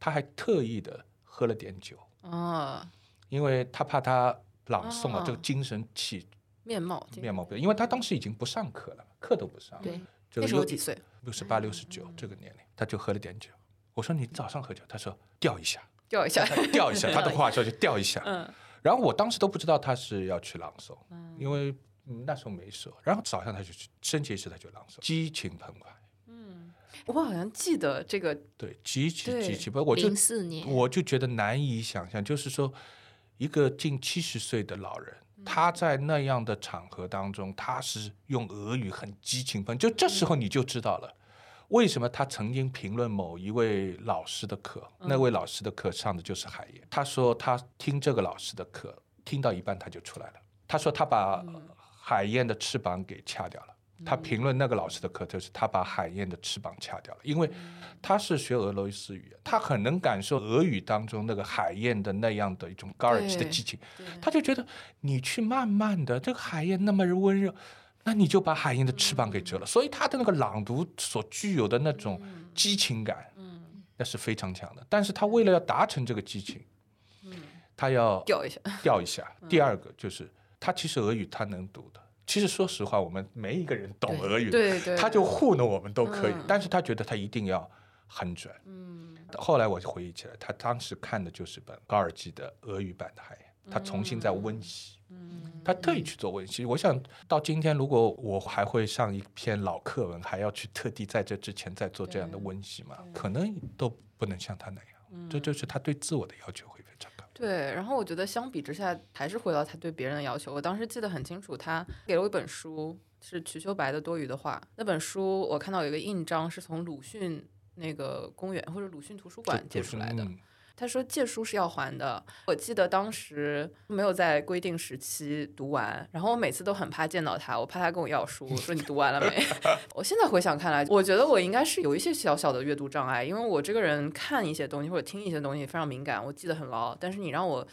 他还特意的喝了点酒，哦，因为他怕他朗诵啊哦这个精神气面貌面貌不对，因为他当时已经不上课了，课都不上。对，这个六那时候几岁？六十八、六十九这个年龄，他就喝了点酒。我说你早上喝酒，他说吊一下，掉一下。他吊一下，他的话说就吊一下。嗯然后我当时都不知道他是要去朗诵，因为嗯那时候没说。然后早上他就去升旗时他就朗诵，激情澎湃，嗯我好像记得这个，对，极其极其不，我就零四年，我就觉得难以想象，就是说，一个近七十岁的老人，他在那样的场合当中，他是用俄语很激情喷，就这时候你就知道了。为什么他曾经评论某一位老师的课？那位老师的课上的就是海燕。他说他听这个老师的课，听到一半他就出来了。他说他把海燕的翅膀给掐掉了。他评论那个老师的课，就是他把海燕的翅膀掐掉了，因为他是学俄罗斯语言，他很能感受俄语当中那个海燕的那样的一种高尔基的激情，他就觉得你去慢慢的，这个海燕那么温热，那你就把海燕的翅膀给折了，所以他的那个朗读所具有的那种激情感，那是非常强的。但是他为了要达成这个激情，他要掉一下。调一下。第二个就是他其实俄语他能读的，其实说实话，我们没一个人懂俄语的，对对，他就糊弄我们都可以，嗯但是他觉得他一定要很准。嗯后来我就回忆起来，他当时看的就是本高尔基的俄语版的海燕，他重新在温习，嗯他特意去做温习。我想到今天，如果我还会上一篇老课文，还要去特地在这之前再做这样的温习嘛，可能都不能像他那样。这就是他对自我的要求会。对，然后我觉得相比之下，还是回到他对别人的要求。我当时记得很清楚，他给了我一本书，是瞿秋白的《多余的话》。那本书我看到有一个印章是从鲁迅那个公园或者鲁迅图书馆借出来的。嗯他说借书是要还的。我记得当时没有在规定时期读完，然后我每次都很怕见到他，我怕他跟我要书，我说你读完了没？我现在回想看来，我觉得我应该是有一些小小的阅读障碍，因为我这个人看一些东西或者听一些东西非常敏感，我记得很牢，但是你让我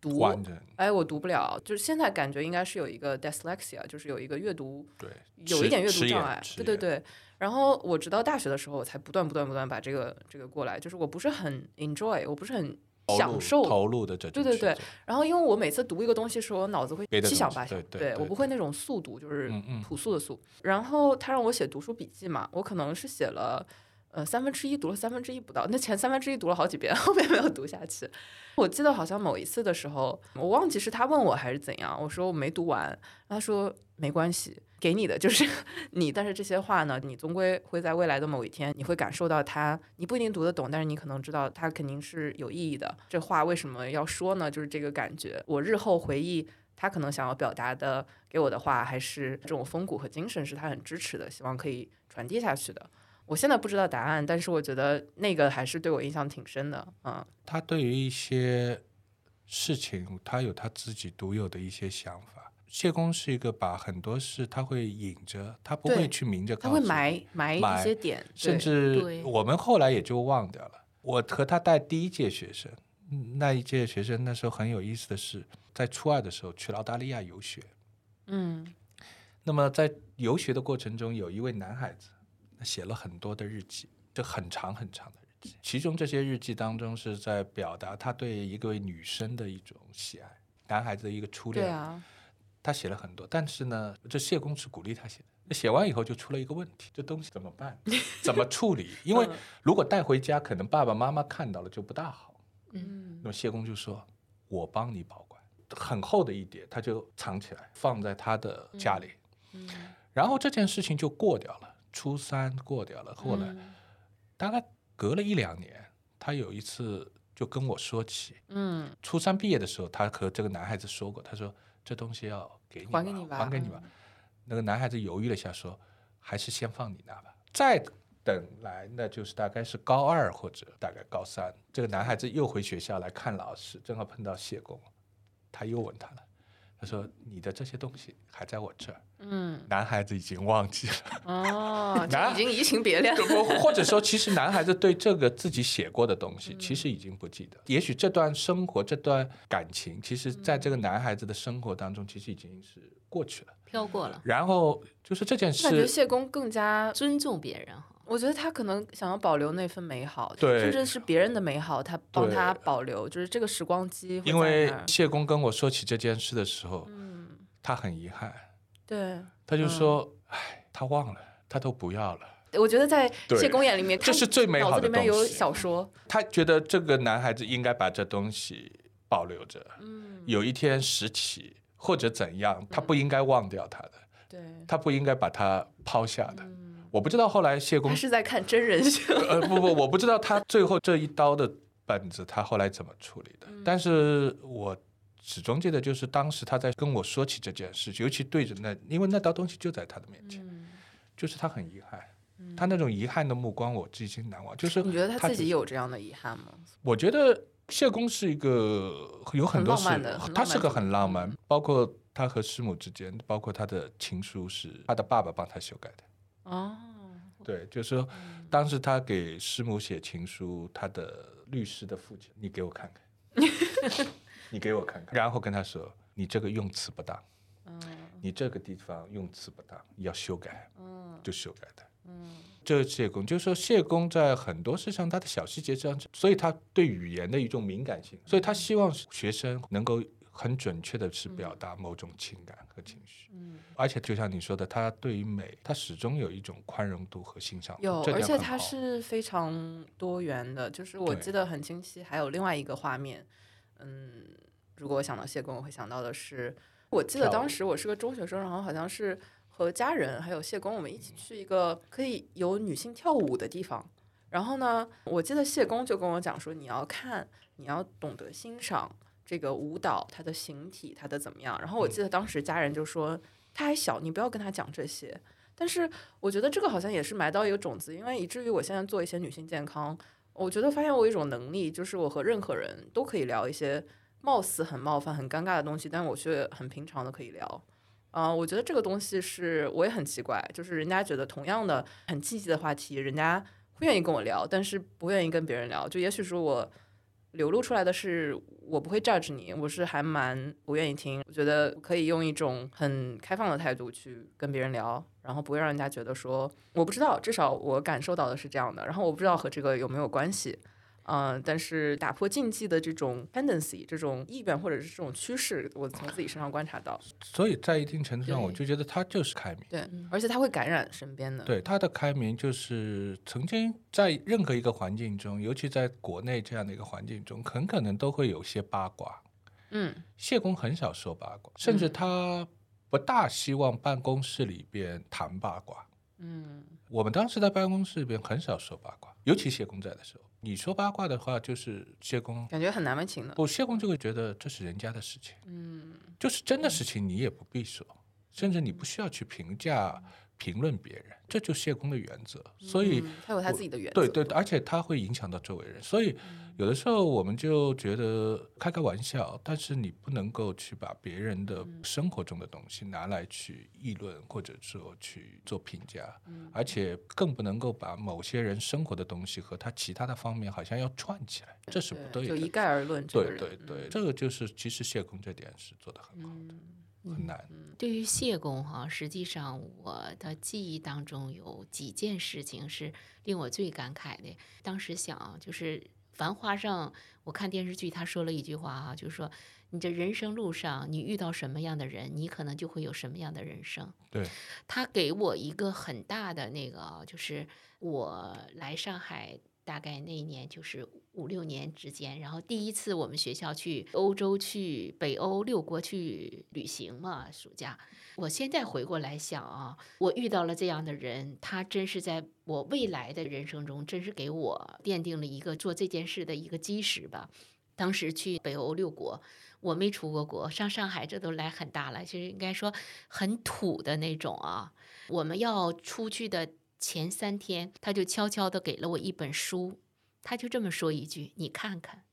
读完整哎，我读不了，就是现在感觉应该是有一个 dyslexia，就是有一个阅读对，有一点阅读障碍，对对对。然后我直到大学的时候，我才不断不断不断把这个这个过来，就是我不是很 enjoy，我不是很享受。投入的这种对对对然后因为我每次读一个东西的时候，我脑子会七想八想，对我不会那种速读，就是朴素的速。然后他让我写读书笔记嘛，我可能是写了。呃，三分之一读了三分之一不到，那前三分之一读了好几遍，后面没有读下去。我记得好像某一次的时候，我忘记是他问我还是怎样，我说我没读完，他说没关系，给你的就是 你，但是这些话呢，你终归会在未来的某一天，你会感受到它，你不一定读得懂，但是你可能知道它肯定是有意义的。这话为什么要说呢？就是这个感觉，我日后回忆。他可能想要表达的给我的话，还是这种风骨和精神是他很支持的，希望可以传递下去的。我现在不知道答案，但是我觉得那个还是对我印象挺深的。嗯，他对于一些事情，他有他自己独有的一些想法。谢公是一个把很多事他会隐着，他不会去明着他会告诉你埋埋埋一些点，甚至我们后来也就忘掉了。我和他带第一届学生，嗯那一届学生那时候很有意思的是，在初二的时候去了澳大利亚游学。嗯那么在游学的过程中，有一位男孩子写了很多的日记，就很长很长的日记。其中这些日记当中是在表达他对一个女生的一种喜爱，男孩子的一个初恋。对啊，他写了很多，但是呢，这谢公是鼓励他写的。那写完以后就出了一个问题，这东西怎么办？怎么处理？因为嗯如果带回家，可能爸爸妈妈看到了就不大好。嗯那么谢公就说：“我帮你保管。”很厚的一叠，他就藏起来，放在他的家里。嗯然后这件事情就过掉了，初三过掉了。后来、嗯大概隔了一两年，他有一次就跟我说起，嗯，初三毕业的时候，他和这个男孩子说过，他说这东西要给你吧，还给你吧，还给你吧。嗯那个男孩子犹豫了一下，说还是先放你那吧。再等来，那就是大概是高二或者大概高三。这个男孩子又回学校来看老师，正好碰到谢工，他又问他了，他说你的这些东西还在我这儿。嗯 男孩子已经忘记了。哦，就男已经移情别恋了。或或者说，其实男孩子对这个自己写过的东嗯西，其实已经不记得。也许这段生活、这段感情，其实在这个男孩子的生活当中，其实已经是过去了。飘过了，然后就是这件事感觉事，谢公更加，尊重别人哈。我觉得他可能想要保留那份美好，对甚至是别人的美好，他帮他保留，就是这个时光机会因为谢工跟我说起这件事的时候，嗯，他很遗憾，对，他就说：“嗯哎，他忘了，他都不要了。我觉得在谢公眼里面，这是最美好脑子里面有的东西小说，他觉得这个男孩子应该把这东西保留着，嗯，有一天拾起或者怎样，他不应该忘掉他的，对，他不应该把它抛下的。嗯我不知道后来谢公他，是在看真人秀，呃，不不，我不知道他最后这一刀的本子他后来怎么处理的，嗯但是我始终记得，就是当时他在跟我说起这件事，尤其对着那，因为那刀东西就在他的面前，嗯就是他很遗憾。他那种遗憾的目光，我至今难忘。就是你觉得他自己有这样的遗憾吗？我觉得谢公是一个有很多事他是个很浪漫嗯，包括他和师母之间，包括他的情书是他的爸爸帮他修改的。哦，对，就是说，当时他给师母写情书，他的律师的父亲，你给我看看，你给我看看，然后跟他说，你这个用词不当，嗯。你这个地方用词不当，要修改，嗯。就修改的。嗯。这是谢公就是说谢公在很多事上他的小细节上，所以他对语言的一种敏感性，所以他希望学生能够很准确的是表达某种情感和情绪。嗯，而且就像你说的，他对于美，他始终有一种宽容度和欣赏度。有，而且它点很好是非常多元的，就是我记得很清晰。还有另外一个画面，嗯，如果我想到谢公，我会想到的是，我记得当时我是个中学生，然后好像是和家人还有谢公，我们一起去一个可以有女性跳舞的地方。然后呢，我记得谢公就跟我讲说，你要看，你要懂得欣赏这个舞蹈，它的形体，它的怎么样。然后我记得当时家人就说，他还小，你不要跟他讲这些。但是我觉得这个好像也是埋到一个种子，因为以至于我现在做一些女性健康，我觉得发现我有一种能力，就是我和任何人都可以聊一些貌似很冒犯、很尴尬的东西，但我却很平常的可以聊。啊、我觉得这个东西是我也很奇怪，就是人家觉得同样的很积极的话题，人家会愿意跟我聊，但是不愿意跟别人聊。就也许说我流露出来的是我不会 judge 你，我是还蛮不愿意听。我觉得可以用一种很开放的态度去跟别人聊，然后不会让人家觉得说我不知道，至少我感受到的是这样的。然后我不知道和这个有没有关系。嗯、但是打破禁忌的这种 tendency，这种意愿或者是这种趋势，我从自己身上观察到。所以在一定程度上，我就觉得他就是开明。对，而且他会感染身边的。对他的开明，就是曾经在任何一个环境中，尤其在国内这样的一个环境中，很可能都会有些八卦。嗯，谢公很少说八卦，甚至他不大希望办公室里边谈八卦。嗯，我们当时在办公室里边很少说八卦，尤其谢公在的时候，你说八卦的话，就是谢公感觉很难为情的。不，谢公就会觉得这是人家的事情，嗯，就是真的事情你也不必说，甚至你不需要去评价、评论别人，这就是谢公的原则。所以，嗯他有他自己的原则。对对，而且他会影响到周围人，所以有的时候我们就觉得开开玩笑，但是你不能够去把别人的生活中的东西拿来去议论，或者说去做评价，而且更不能够把某些人生活的东西和他其他的方面好像要串起来，这是不对的。就一概而论这个对。对对，这个就是其实谢公这点是做的很好的，很难。对于谢公哈，实际上我的记忆当中有几件事情是令我最感慨的。当时想啊，就是《繁花》上我看电视剧，他说了一句话哈，就是说你这人生路上你遇到什么样的人，你可能就会有什么样的人生。对，他给我一个很大的那个，就是我来上海。大概那一年就是五六年之间，然后第一次我们学校去欧洲、去北欧六国去旅行嘛，暑假。我现在回过来想啊，我遇到了这样的人，他真是在我未来的人生中，真是给我奠定了一个做这件事的一个基石吧。当时去北欧六国，我没出过国，上上海这都来很大了，其实应该说很土的那种啊。我们要出去的前三天，他就悄悄地给了我一本书，他就这么说一句：“你看看。”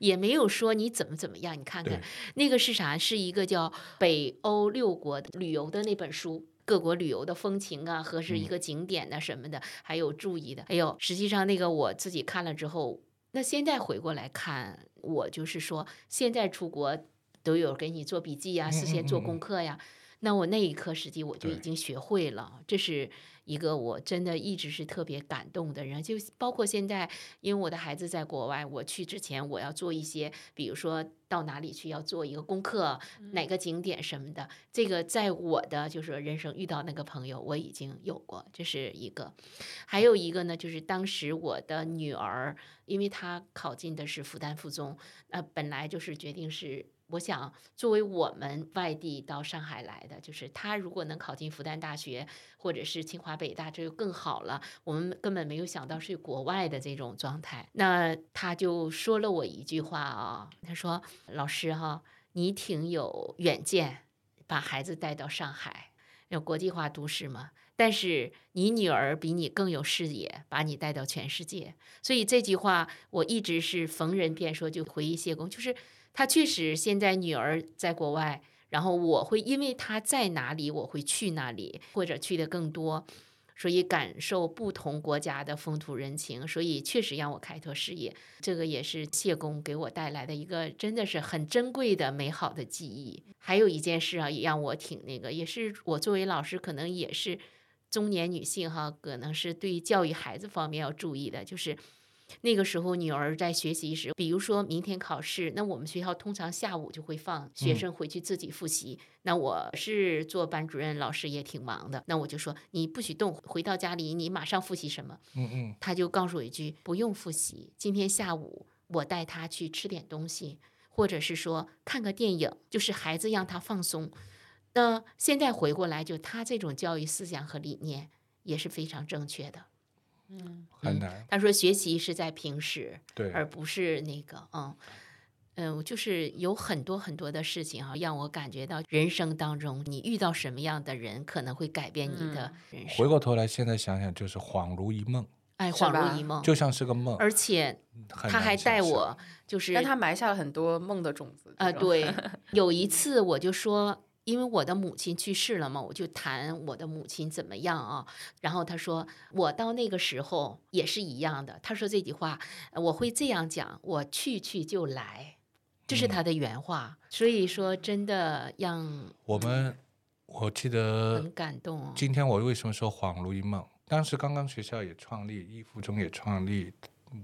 也没有说你怎么怎么样，你看看那个是啥？是一个叫《北欧六国旅游》的那本书。各国旅游的风情啊，和是一个景点呐、什么的，还有注意的。哎呦，实际上那个我自己看了之后，那现在回过来看，我就是说，现在出国都有给你做笔记呀、事先做功课呀。那我那一刻，实际我就已经学会了，这是一个我真的一直是特别感动的人。就包括现在，因为我的孩子在国外，我去之前我要做一些，比如说到哪里去要做一个功课，哪个景点什么的。这个在我的就是人生遇到那个朋友，我已经有过，这是一个。还有一个呢，就是当时我的女儿，因为她考进的是复旦附中，呃，本来就是决定是。我想，作为我们外地到上海来的，就是他如果能考进复旦大学或者是清华北大，这就更好了。我们根本没有想到是国外的这种状态。那他就说了我一句话啊，他说：“老师哈，你挺有远见，把孩子带到上海，有国际化都市嘛。但是你女儿比你更有视野，把你带到全世界。所以这句话我一直是逢人便说，就回忆谢公，就是他确实现在女儿在国外，然后我会因为她在哪里，我会去那里，或者去的更多。所以感受不同国家的风土人情，所以确实让我开拓视野。这个也是谢公给我带来的一个真的是很珍贵的美好的记忆。还有一件事啊，也让我挺那个，也是我作为老师，可能也是中年女性哈，可能是对教育孩子方面要注意的，就是。那个时候，女儿在学习时，比如说明天考试，那我们学校通常下午就会放学生回去自己复习。那我是做班主任，老师也挺忙的，那我就说你不许动，回到家里你马上复习什么。嗯嗯，他就告诉我一句：不用复习，今天下午我带他去吃点东西，或者是说看个电影，就是孩子让他放松。那现在回过来，就他这种教育思想和理念也是非常正确的。嗯很难。他说学习是在平时，对，而不是那个，嗯嗯，就是有很多很多的事情哈，让我感觉到人生当中你遇到什么样的人，可能会改变你的人生。回过头来，现在想想就是恍如一梦，哎，恍如一梦，就像是个梦。而且他还带我，就是让他埋下了很多梦的种子。啊，对，有一次我就说，因为我的母亲去世了嘛，我就谈我的母亲怎么样啊。然后他说，我到那个时候也是一样的。他说这句话，呃我会这样讲：我去去就来，这是嗯他的原话。所以说，真的让我们，我记得很感动哦。今天我为什么说恍如一梦？当时刚刚学校也创立，一附中也创立，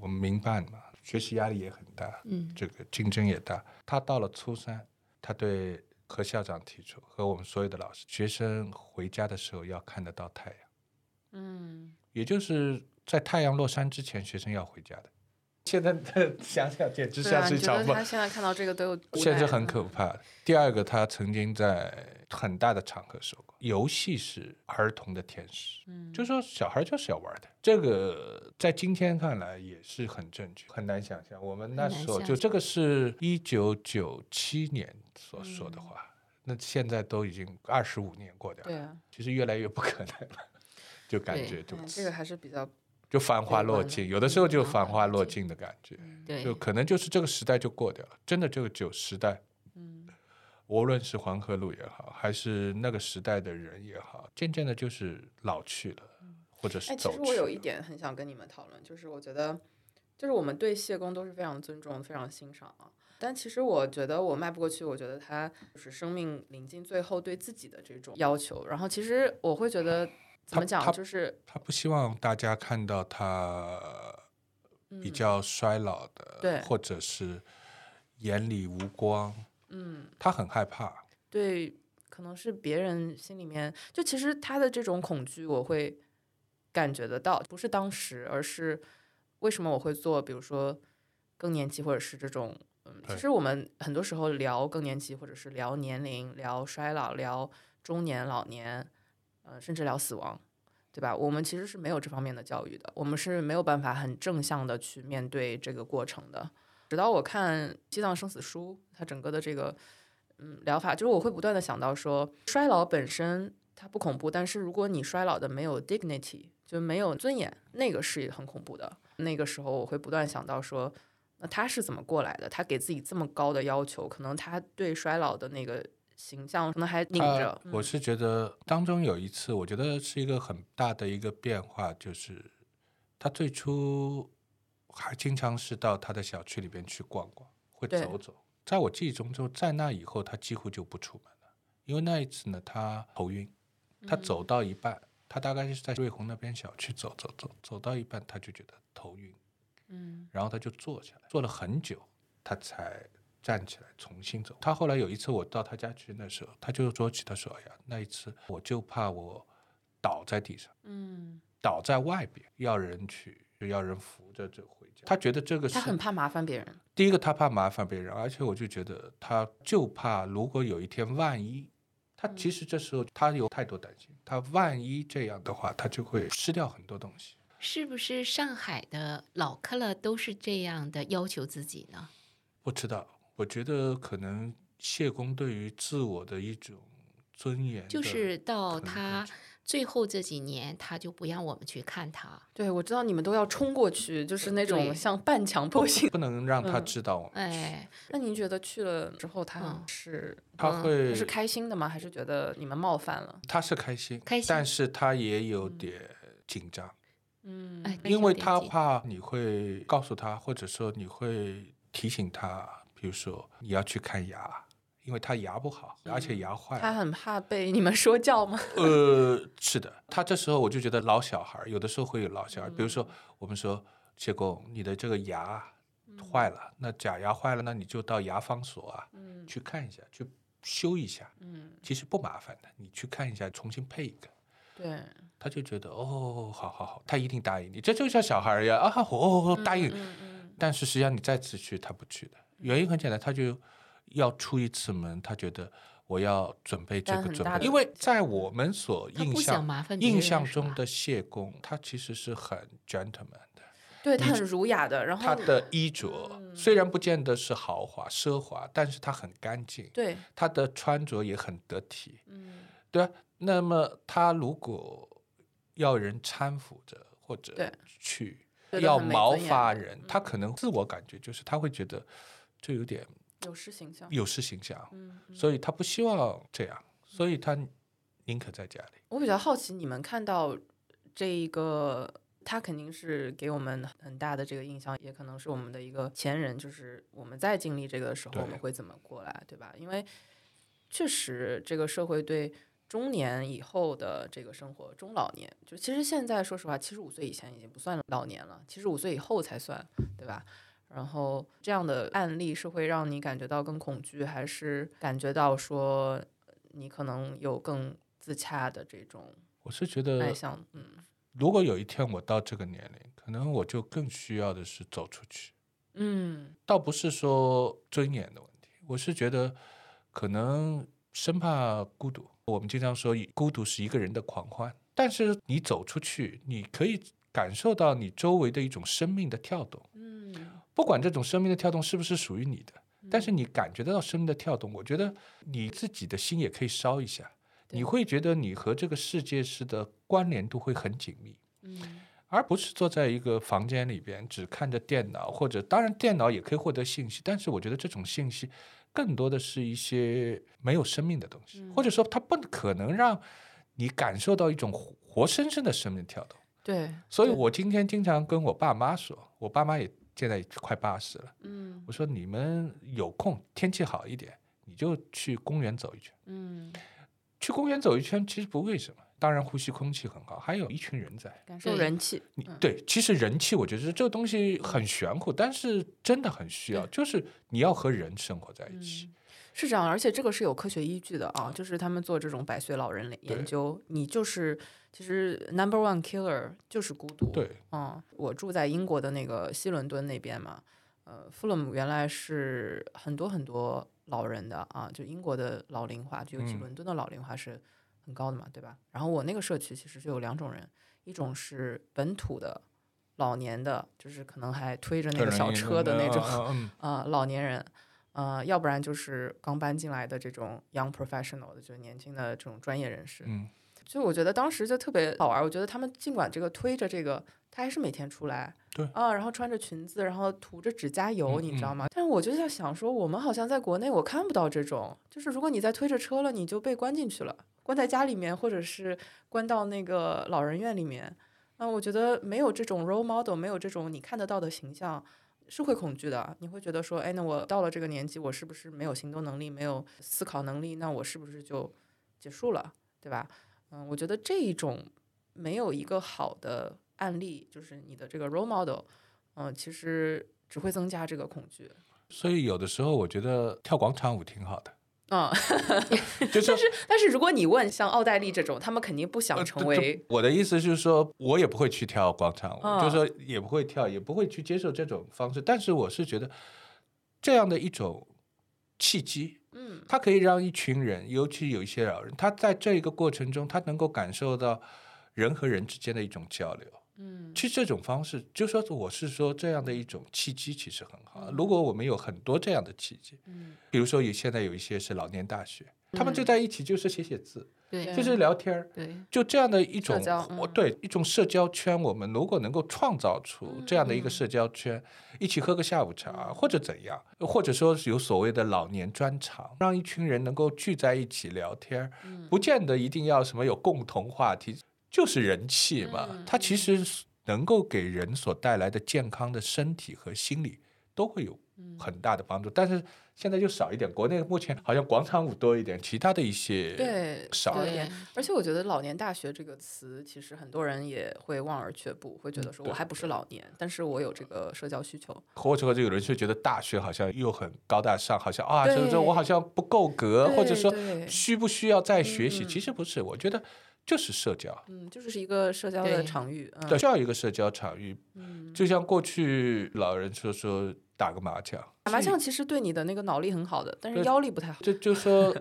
我们民办嘛，学习压力也很大，嗯这个竞争也大。他到了初三，他对和校长提出，和我们所有的老师，学生回家的时候要看得到太阳，嗯，也就是在太阳落山之前，学生要回家的。现在 想想，简直像是一场梦他。现在看到这个都有无奈甚至很可怕。第二个，他曾经在很大的场合说过，游戏是儿童的天使，嗯就说小孩就是要玩的。这个在今天看来也是很正确，很难想象。我们那时候就这个是一九九七年所说的话，那现在都已经二十五年过掉了，对啊，其实越来越不可能了，就感对觉就嗯这个还是比较就繁花落尽，有的时候就嗯繁花落落尽尽的感觉。对就可能就是这个时代就过掉了，真的这个旧时代，嗯无论是黄河路也好，还是那个时代的人也好，渐渐的就是老去了，或者是哎，其实我有一点很想跟你们讨论，就是我觉得，就是我们对谢公都是非常尊重、非常欣赏啊。但其实我觉得我迈不过去，我觉得他就是生命临近最后对自己的这种要求。然后其实我会觉得怎么讲，就是他不希望大家看到他比较衰老的，嗯对或者是眼里无光，嗯，他很害怕。对，可能是别人心里面，就其实他的这种恐惧，我会感觉得到，不是当时，而是为什么我会做，比如说更年期，或者是这种，嗯，其实我们很多时候聊更年期，或者是聊年龄、聊衰老、聊中年、老年，呃，甚至聊死亡。对吧？我们其实是没有这方面的教育的，我们是没有办法很正向的去面对这个过程的。直到我看《西藏生死书》，它整个的这个嗯疗法，就是我会不断的想到说，衰老本身它不恐怖，但是如果你衰老的没有 dignity，就没有尊严，那个是很恐怖的。那个时候我会不断想到说，那他是怎么过来的？他给自己这么高的要求，可能他对衰老的那个形象可能还拧着。嗯我是觉得当中有一次，我觉得是一个很大的一个变化，就是他最初还经常是到他的小区里边去逛逛，会走走。在我记忆中，就在那以后，他几乎就不出门了，因为那一次呢，他头晕，他走到一半，他大概是在瑞虹那边小区走走走，走到一半他就觉得头晕，嗯。然后他就坐下来，坐了很久，他才站起来重新走。他后来有一次我到他家去，那时候他就说起，他说：“哎呀，那一次我就怕我倒在地上，嗯，倒在外边，要人去，就要人扶着就回家。”他觉得这个是他很怕麻烦别人。第一个，他怕麻烦别人，而且我就觉得他就怕如果有一天万一。他其实这时候他有太多担心，他万一这样的话，他就会失掉很多东西。是不是上海的老克勒都是这样的要求自己呢？不知道，我觉得可能谢公对于自我的一种尊严，就是到他最后这几年，他就不让我们去看他。对，我知道你们都要冲过去，就是那种像半强迫性。不能让他嗯知道我们去。哎，那您觉得去了之后，他嗯是嗯他会他是开心的吗？还是觉得你们冒犯了？他是开心，开心但是他也有点紧张，嗯哎，因为他怕你会告诉他，或者说你会提醒他，比如说你要去看牙，因为他牙不好，而且牙坏了。他很怕被你们说教吗？呃，是的，他这时候我就觉得老小孩儿有的时候会有老小孩儿，比如说我们说谢工，你的这个牙坏了，那假牙坏了，那你就到牙防所啊，嗯去看一下，去修一下，嗯，其实不麻烦的，你去看一下，重新配一个。对，他就觉得哦，好好好，他一定答应你，这就像小孩儿一样啊，哦，答应。但是实际上你再次去，他不去的，原因很简单，他就要出一次门，他觉得我要准备这个准备，因为在我们所印象印象中的谢公，他其实是很 gentleman 的。对他很儒雅的，然后他的衣着嗯。虽然不见得是豪华奢华，但是他很干净，对，他的穿着也很得体，嗯，对啊？那么他如果要人搀扶着或者去要毛发人，他可能自我感觉就是他会觉得这有点有失形象。有失形象，嗯，嗯所以他不希望这样，所以他宁可在家里。我比较好奇，你们看到这一个，他肯定是给我们很大的这个印象，也可能是我们的一个前人，就是我们在经历这个的时候，我们会怎么过来，对吧？因为确实这个社会对中年以后的这个生活，中老年，就其实现在说实话，七十五岁以前已经不算老年了，七十五岁以后才算，对吧？然后这样的案例是会让你感觉到更恐惧，还是感觉到说你可能有更自洽的这种我是觉得？嗯如果有一天我到这个年龄，可能我就更需要的是走出去，嗯倒不是说尊严的问题，我是觉得可能生怕孤独。我们经常说，孤独是一个人的狂欢，但是你走出去，你可以感受到你周围的一种生命的跳动，嗯不管这种生命的跳动是不是属于你的，但是你感觉得到生命的跳动，我觉得你自己的心也可以烧一下，你会觉得你和这个世界是的关联度会很紧密。嗯。而不是坐在一个房间里边只看着电脑，或者当然电脑也可以获得信息，但是我觉得这种信息更多的是一些没有生命的东西，或者说它不可能让你感受到一种活活生生的生命跳动。对，所以我今天经常跟我爸妈说，我爸妈也现在也快八十了，嗯我说你们有空天气好一点，你就去公园走一圈。嗯，去公园走一圈其实不为什么，当然呼吸空气很好，还有一群人在。感受人气，你嗯对，其实人气，我觉得这个东西很玄乎，但是真的很需要，就是你要和人生活在一起。是这样，而且这个是有科学依据的啊，就是他们做这种百岁老人研究，你就是其实 number one killer 就是孤独。对，嗯，我住在英国的那个西伦敦那边嘛，呃，富勒姆原来是很多很多老人的啊，就英国的老龄化，就尤其嗯伦敦的老龄化是很高的嘛，对吧？然后我那个社区其实就有两种人，一种是本土的老年的，就是可能还推着那个小车的那种，嗯，呃老年人，呃，要不然就是刚搬进来的这种 young professional 的，就是年轻的这种专业人士。嗯就我觉得当时就特别好玩儿，我觉得他们尽管这个推着这个，他还是每天出来，对啊，然后穿着裙子，然后涂着指甲油，嗯你知道吗？但是我就在想说，我们好像在国内我看不到这种，就是如果你在推着车了，你就被关进去了，关在家里面，或者是关到那个老人院里面。那我觉得没有这种 role model，没有这种你看得到的形象，是会恐惧的。你会觉得说，哎，那我到了这个年纪，我是不是没有行动能力，没有思考能力？那我是不是就结束了，对吧？嗯，我觉得这一种没有一个好的案例，就是你的这个 role model，嗯，其实只会增加这个恐惧。所以有的时候我觉得跳广场舞挺好的，嗯，就是但是如果你问像奥黛丽这种，他们肯定不想成为这我的意思就是说，我也不会去跳广场舞，嗯就是说也不会跳，也不会去接受这种方式。但是我是觉得这样的一种契机，嗯。它可以让一群人，尤其有一些老人，他在这一个过程中，他能够感受到人和人之间的一种交流。嗯。其实这种方式，就说我是说这样的一种契机，其实很好。嗯。如果我们有很多这样的契机，嗯。比如说有现在有一些是老年大学，他们就嗯。在一起就是写写字，就是聊天儿，对，就这样的一种对一种社交圈，我们如果能够创造出这样的一个嗯。社交圈，一起喝个下午茶或者怎样，或者说是有所谓的老年专场，让一群人能够聚在一起聊天不见得一定要什么有共同话题，就是人气嘛。嗯。它其实能够给人所带来的健康的身体和心理都会有嗯。很大的帮助，但是现在就少一点。国内目前好像广场舞多一点，其他的一些对对少一点。而且我觉得“老年大学”这个词，其实很多人也会望而却步，会觉得说我还不是老年，但是我有这个社交需求。或者说有人就觉得大学好像又很高大上，好像啊，这对这我好像不够格，或者说需不需要再学习？嗯其实不是，我觉得就是社交，嗯，就是一个社交的场域。嗯对，需要一个社交场域。嗯，就像过去老人说说打个麻将，打麻将其实对你的那个脑力很好的，但是腰力不太好。就就说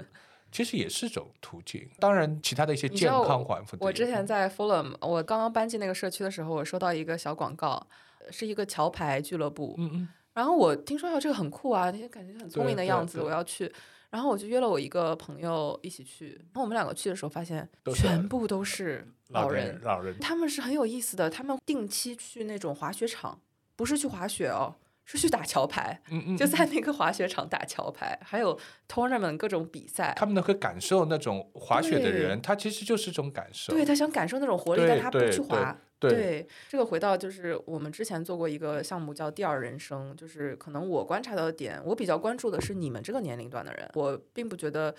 其实也是种途径。当然，其他的一些健康环境，我之前在 Fulham，我刚刚搬进那个社区的时候，我收到一个小广告，是一个桥牌俱乐部。嗯嗯，然后我听说要，这个很酷啊，那些感觉很聪明的样子，我要去。然后我就约了我一个朋友一起去。然后我们两个去的时候，发现全部都是老人，老人，他们是很有意思的。他们定期去那种滑雪场，不是去滑雪哦，是去打桥牌，嗯 嗯，就在那个滑雪场打桥牌，还有 tournament 各种比赛。他们能够感受那种滑雪的人，他其实就是一种感受。对他想感受那种活力，但他不去滑。对这个回到就是我们之前做过一个项目叫“第二人生”，就是可能我观察到的点，我比较关注的是你们这个年龄段的人，我并不觉得，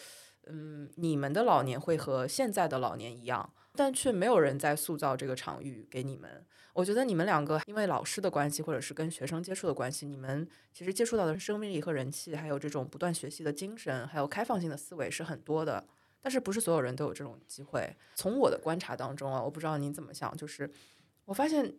嗯，你们的老年会和现在的老年一样，但却没有人在塑造这个场域给你们。我觉得你们两个因为老师的关系，或者是跟学生接触的关系，你们其实接触到的生命力和人气，还有这种不断学习的精神，还有开放性的思维是很多的。但是不是所有人都有这种机会？从我的观察当中啊，我不知道您怎么想，就是我发现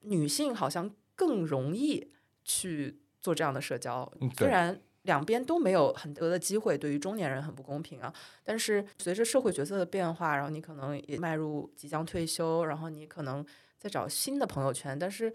女性好像更容易去做这样的社交，虽然两边都没有很多的机会，对于中年人很不公平啊。但是随着社会角色的变化，然后你可能也迈入即将退休，然后你可能在找新的朋友圈，但是。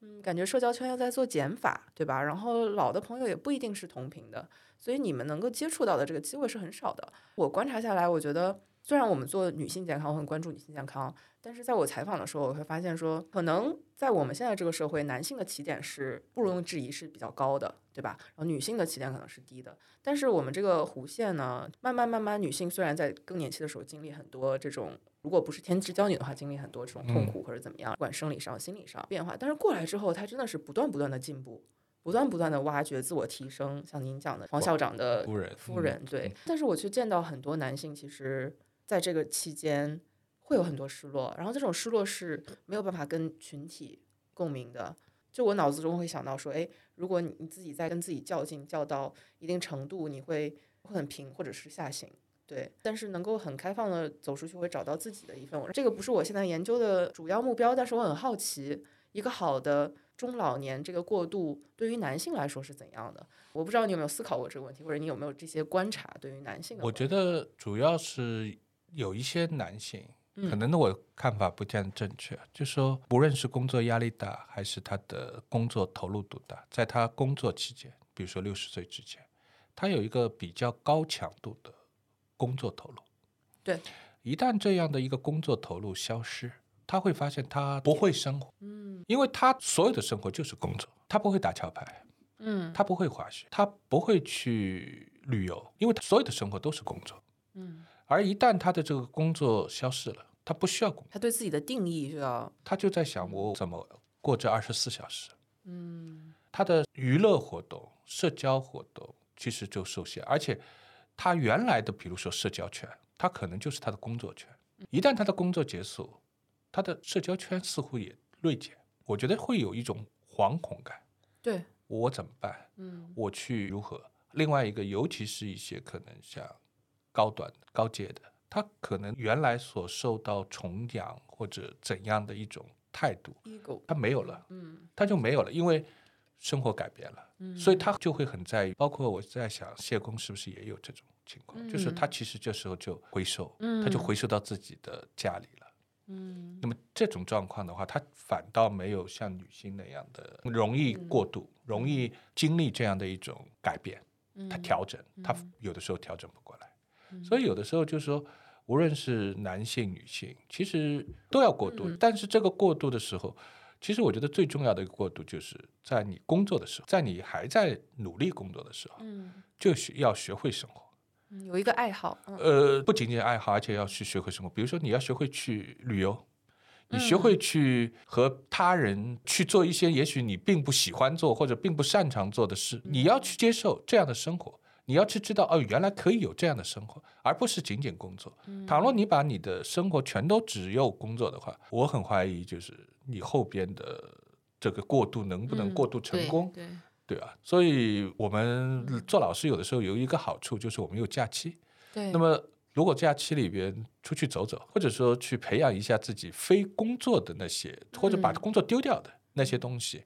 嗯，感觉社交圈又在做减法，对吧？然后老的朋友也不一定是同频的，所以你们能够接触到的这个机会是很少的。我观察下来，我觉得虽然我们做女性健康，我很关注女性健康，但是在我采访的时候，我会发现说，可能在我们现在这个社会，男性的起点是不容置疑是比较高的，对吧？然后女性的起点可能是低的。但是我们这个弧线呢，慢慢慢慢，女性虽然在更年期的时候经历很多这种，如果不是天之骄女的话，经历很多这种痛苦或者怎么样，不管生理上、心理上变化，但是过来之后，她真的是不断不断的进步。不断不断的挖掘自我提升，像您讲的黄校长的夫人夫人对，但是我却见到很多男性，其实在这个期间会有很多失落，然后这种失落是没有办法跟群体共鸣的。就我脑子中会想到说，哎，如果你你自己在跟自己较劲，较到一定程度，你会会很平或者是下行。对，但是能够很开放的走出去，会找到自己的一份。这个不是我现在研究的主要目标，但是我很好奇，一个好的中老年这个过渡对于男性来说是怎样的？我不知道你有没有思考过这个问题，或者你有没有这些观察对于男性的？我觉得主要是有一些男性，可嗯能呢我看法不见得正确，就说不论是工作压力大，还是他的工作投入度大，在他工作期间，比如说六十岁之前，他有一个比较高强度的工作投入。对，一旦这样的一个工作投入消失，他会发现他不会生活，嗯。因为他所有的生活就是工作，他不会打桥牌，嗯。他不会滑雪，他不会去旅游，因为他所有的生活都是工作。嗯，而一旦他的这个工作消失了，他不需要工作，他对自己的定义是要他就在想我怎么过这二十四小时。嗯他的娱乐活动、社交活动其实就受限，而且他原来的比如说社交圈，他可能就是他的工作圈。一旦他的工作结束，他的社交圈似乎也锐减，我觉得会有一种惶恐感。对我怎么办？嗯我去如何？另外一个，尤其是一些可能像高端、高阶的，他可能原来所受到崇仰或者怎样的一种态度，他没有了，嗯他就没有了，因为生活改变了，嗯所以他就会很在意。包括我在想，谢公是不是也有这种情况？就是嗯他其实这时候就回收，嗯他就回收到自己的家里了。嗯那么这种状况的话，他反倒没有像女性那样的容易过度，容易经历这样的一种改变。他调整，他有的时候调整不过来，所以有的时候就是说，无论是男性、女性，其实都要过渡。但是这个过渡的时候，其实我觉得最重要的一个过渡，就是在你工作的时候，在你还在努力工作的时候，嗯就是要学会生活。嗯有一个爱好，嗯呃，不仅仅爱好，而且要去学会生活。比如说，你要学会去旅游，你学会去和他人去做一些也许你并不喜欢做或者并不擅长做的事，你要去接受这样的生活。你要去知道，哦，原来可以有这样的生活，而不是仅仅工作。倘若你把你的生活全都只有工作的话，我很怀疑，就是你后边的这个过渡能不能过渡成对功？对，对啊，所以我们做老师有的时候有一个好处，就是我们有假期。对，那么，如果假期里边出去走走，或者说去培养一下自己非工作的那些，或者把嗯工作丢掉的那些东西，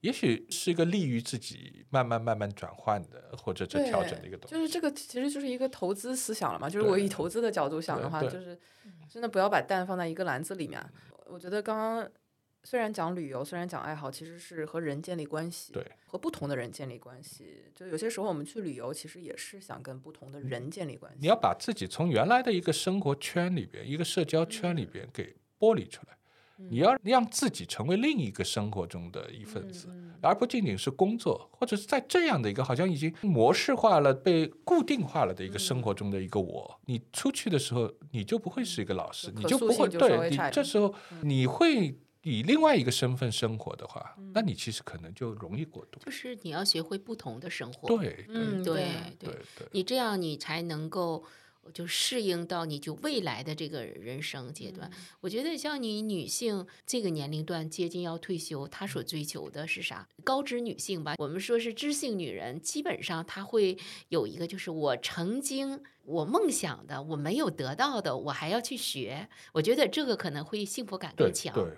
也许是一个利于自己慢慢慢慢转换的或者这调整的一个东西。就是这个其实就是一个投资思想了嘛。就是我以投资的角度想的话，就是真的不要把蛋放在一个篮子里面。我觉得刚刚虽然讲旅游，虽然讲爱好，其实是和人建立关系，对，和不同的人建立关系。就有些时候我们去旅游，其实也是想跟不同的人建立关系。你要把自己从原来的一个生活圈里边、一个社交圈里边给剥离出来，你要让自己成为另一个生活中的一份子，而不仅仅是工作，或者是在这样的一个好像已经模式化了、被固定化了的一个生活中的一个我。你出去的时候，你就不会是一个老师，你就不会对你这时候你会以另外一个身份生活的话，那你其实可能就容易过度。就是你要学会不同的生活。对，对嗯，对对对。你这样你才能够就适应到你就未来的这个人生阶段。我觉得像你女性这个年龄段接近要退休，她所追求的是啥？高知女性吧，我们说是知性女人，基本上她会有一个就是我曾经我梦想的，我没有得到的，我还要去学。我觉得这个可能会幸福感更强。对，对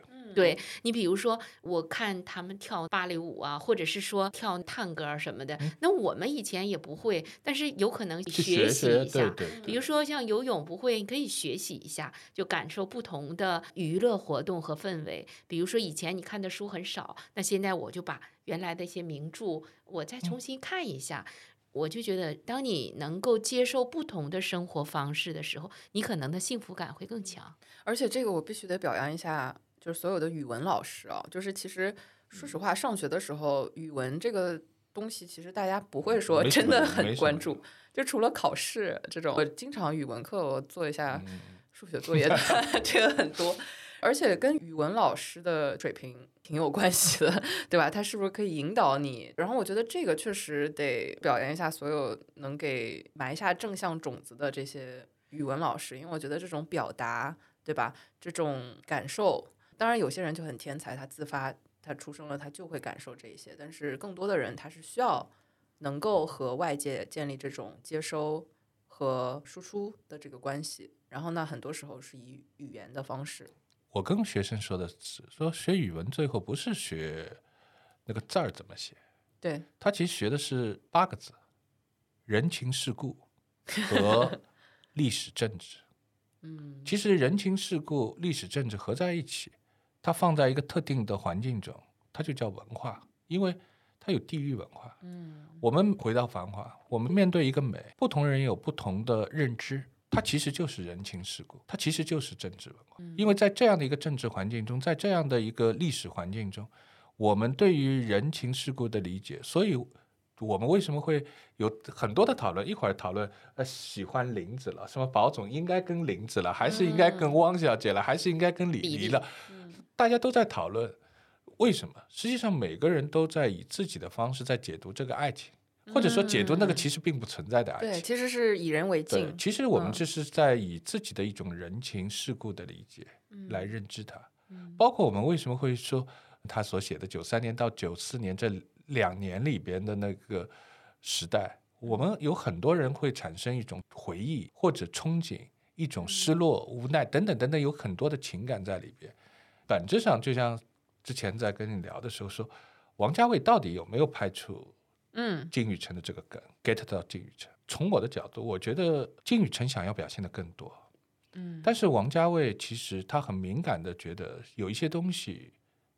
你，比如说，我看他们跳芭蕾舞啊，或者是说跳探戈啊什么的，那我们以前也不会，但是有可能学习一下。对对比如说像游泳不会，你可以学习一下，就感受不同的娱乐活动和氛围。比如说以前你看的书很少，那现在我就把原来的一些名著，我再重新看一下。我就觉得，当你能够接受不同的生活方式的时候，你可能的幸福感会更强。而且这个我必须得表扬一下，就是所有的语文老师啊，就是其实说实话，上学的时候语文这个东西，其实大家不会说真的很关注，就除了考试这种，我经常语文课我做一下数学作业的，这个很多。而且跟语文老师的水平挺有关系的，对吧？他是不是可以引导你？然后我觉得这个确实得表扬一下所有能给埋下正向种子的这些语文老师，因为我觉得这种表达，对吧？这种感受，当然有些人就很天才，他自发，他出生了，他就会感受这一些。但是更多的人，他是需要能够和外界建立这种接收和输出的这个关系。然后呢，很多时候是以语言的方式。我跟学生说的是，说学语文最后不是学那个字儿怎么写，对，他其实学的是八个字：人情世故和 历史政治。嗯，其实人情世故、历史政治合在一起，它放在一个特定的环境中，它就叫文化，因为它有地域文化。嗯，我们回到繁华，我们面对一个美，不同人有不同的认知，它其实就是人情世故，它其实就是政治文化。因为在这样的一个政治环境中，在这样的一个历史环境中，我们对于人情世故的理解，所以我们为什么会有很多的讨论？一会儿讨论呃喜欢林子了，什么宝总应该跟林子了，还是应该跟汪小姐了，还是应该跟李黎了？大家都在讨论为什么？实际上每个人都在以自己的方式在解读这个爱情，或者说解读那个其实并不存在的爱情对，情。其实是以人为对，镜。其实我们嗯这是在以自己的一种人情世故的理解嗯来认知它，包括我们为什么会说他所写的九三年到九四年这两年里边的那个时代，我们有很多人会产生一种回忆或者憧憬，一种失落、无奈等等等等，有很多的情感在里边。本质上，就像之前在跟你聊的时候说，王家卫到底有没有拍出嗯金宇澄的这个梗 get 到金宇澄。从我的角度，我觉得金宇澄想要表现的更多，嗯但是王家卫其实他很敏感的觉得有一些东西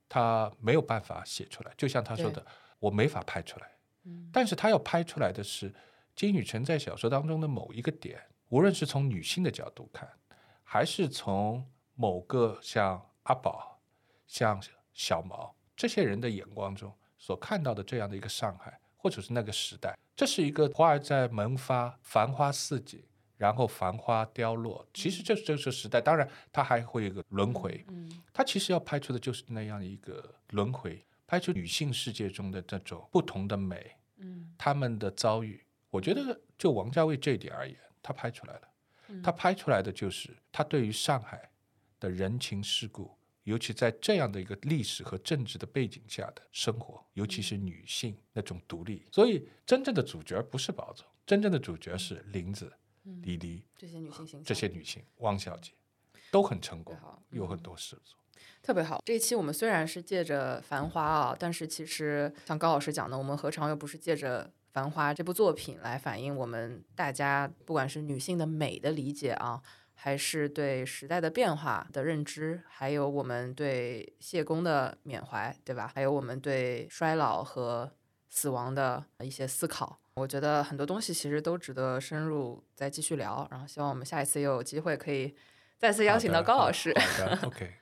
他没有办法写出来，就像他说的，我没法拍出来。嗯但是他要拍出来的是金宇澄在小说当中的某一个点，无论是从女性的角度看，还是从某个像阿宝、像小毛这些人的眼光中所看到的这样的一个上海，或者是那个时代，这是一个花儿在萌发、繁花似锦，然后繁花凋落。其实这这是时代，当然它还会有一个轮回。嗯他其实要拍出的就是那样一个轮回，拍出女性世界中的这种不同的美，嗯他们的遭遇。我觉得就王家卫这一点而言，他拍出来了。他拍出来的就是他对于上海的人情世故，尤其在这样的一个历史和政治的背景下的生活，尤其是女性那种独立。所以真正的主角不是宝总，真正的主角是林子、李黎这些女性形象，这些女性，汪小姐都很成功有嗯很多事做。特别好。这一期我们虽然是借着《繁花》啊，但是其实像高老师讲的，我们何尝又不是借着《繁花》这部作品来反映我们大家不管是女性的美的理解啊，还是对时代的变化的认知，还有我们对谢公的缅怀，对吧？还有我们对衰老和死亡的一些思考。我觉得很多东西其实都值得深入再继续聊。然后希望我们下一次又有机会可以再次邀请到高老师。OK。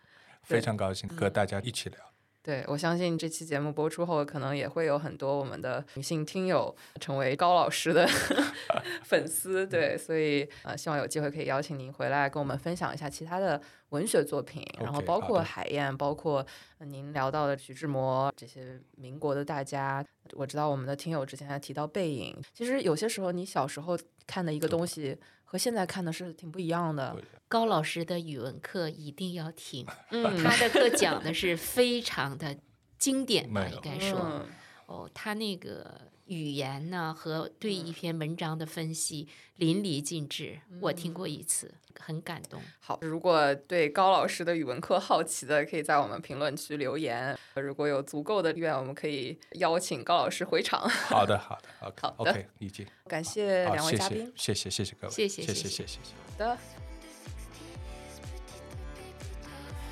非常高兴和大家一起聊。对，我相信这期节目播出后，可能也会有很多我们的女性听友成为高老师的 粉丝。对，所以呃，希望有机会可以邀请您回来跟我们分享一下其他的文学作品，然后包括海燕，包括您聊到的徐志摩这些民国的大家。我知道我们的听友之前还提到背影，其实有些时候你小时候看的一个东西。和现在看的是挺不一样的。高老师的语文课一定要听，嗯他的课讲的是非常的经典吧，应该说。哦，他那个语言呢和对一篇文章的分析淋漓尽致，我听过一次，很感动。好，如果对高老师的语文课好奇的，可以在我们评论区留言。如果有足够的意愿，我们可以邀请高老师回场。好的，好的，OK，OK，理解。感谢两位嘉宾，谢谢，谢谢各位，谢谢，谢谢，谢谢。好的。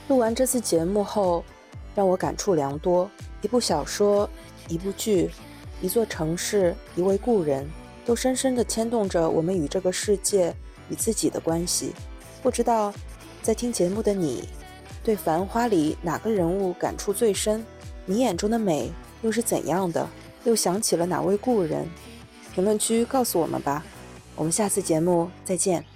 录完这次节目后，让我感触良多。一部小说。一部剧，一座城市，一位故人，都深深地牵动着我们与这个世界、与自己的关系。不知道在听节目的你，对《繁花》里哪个人物感触最深？你眼中的美又是怎样的？又想起了哪位故人？评论区告诉我们吧。我们下次节目再见。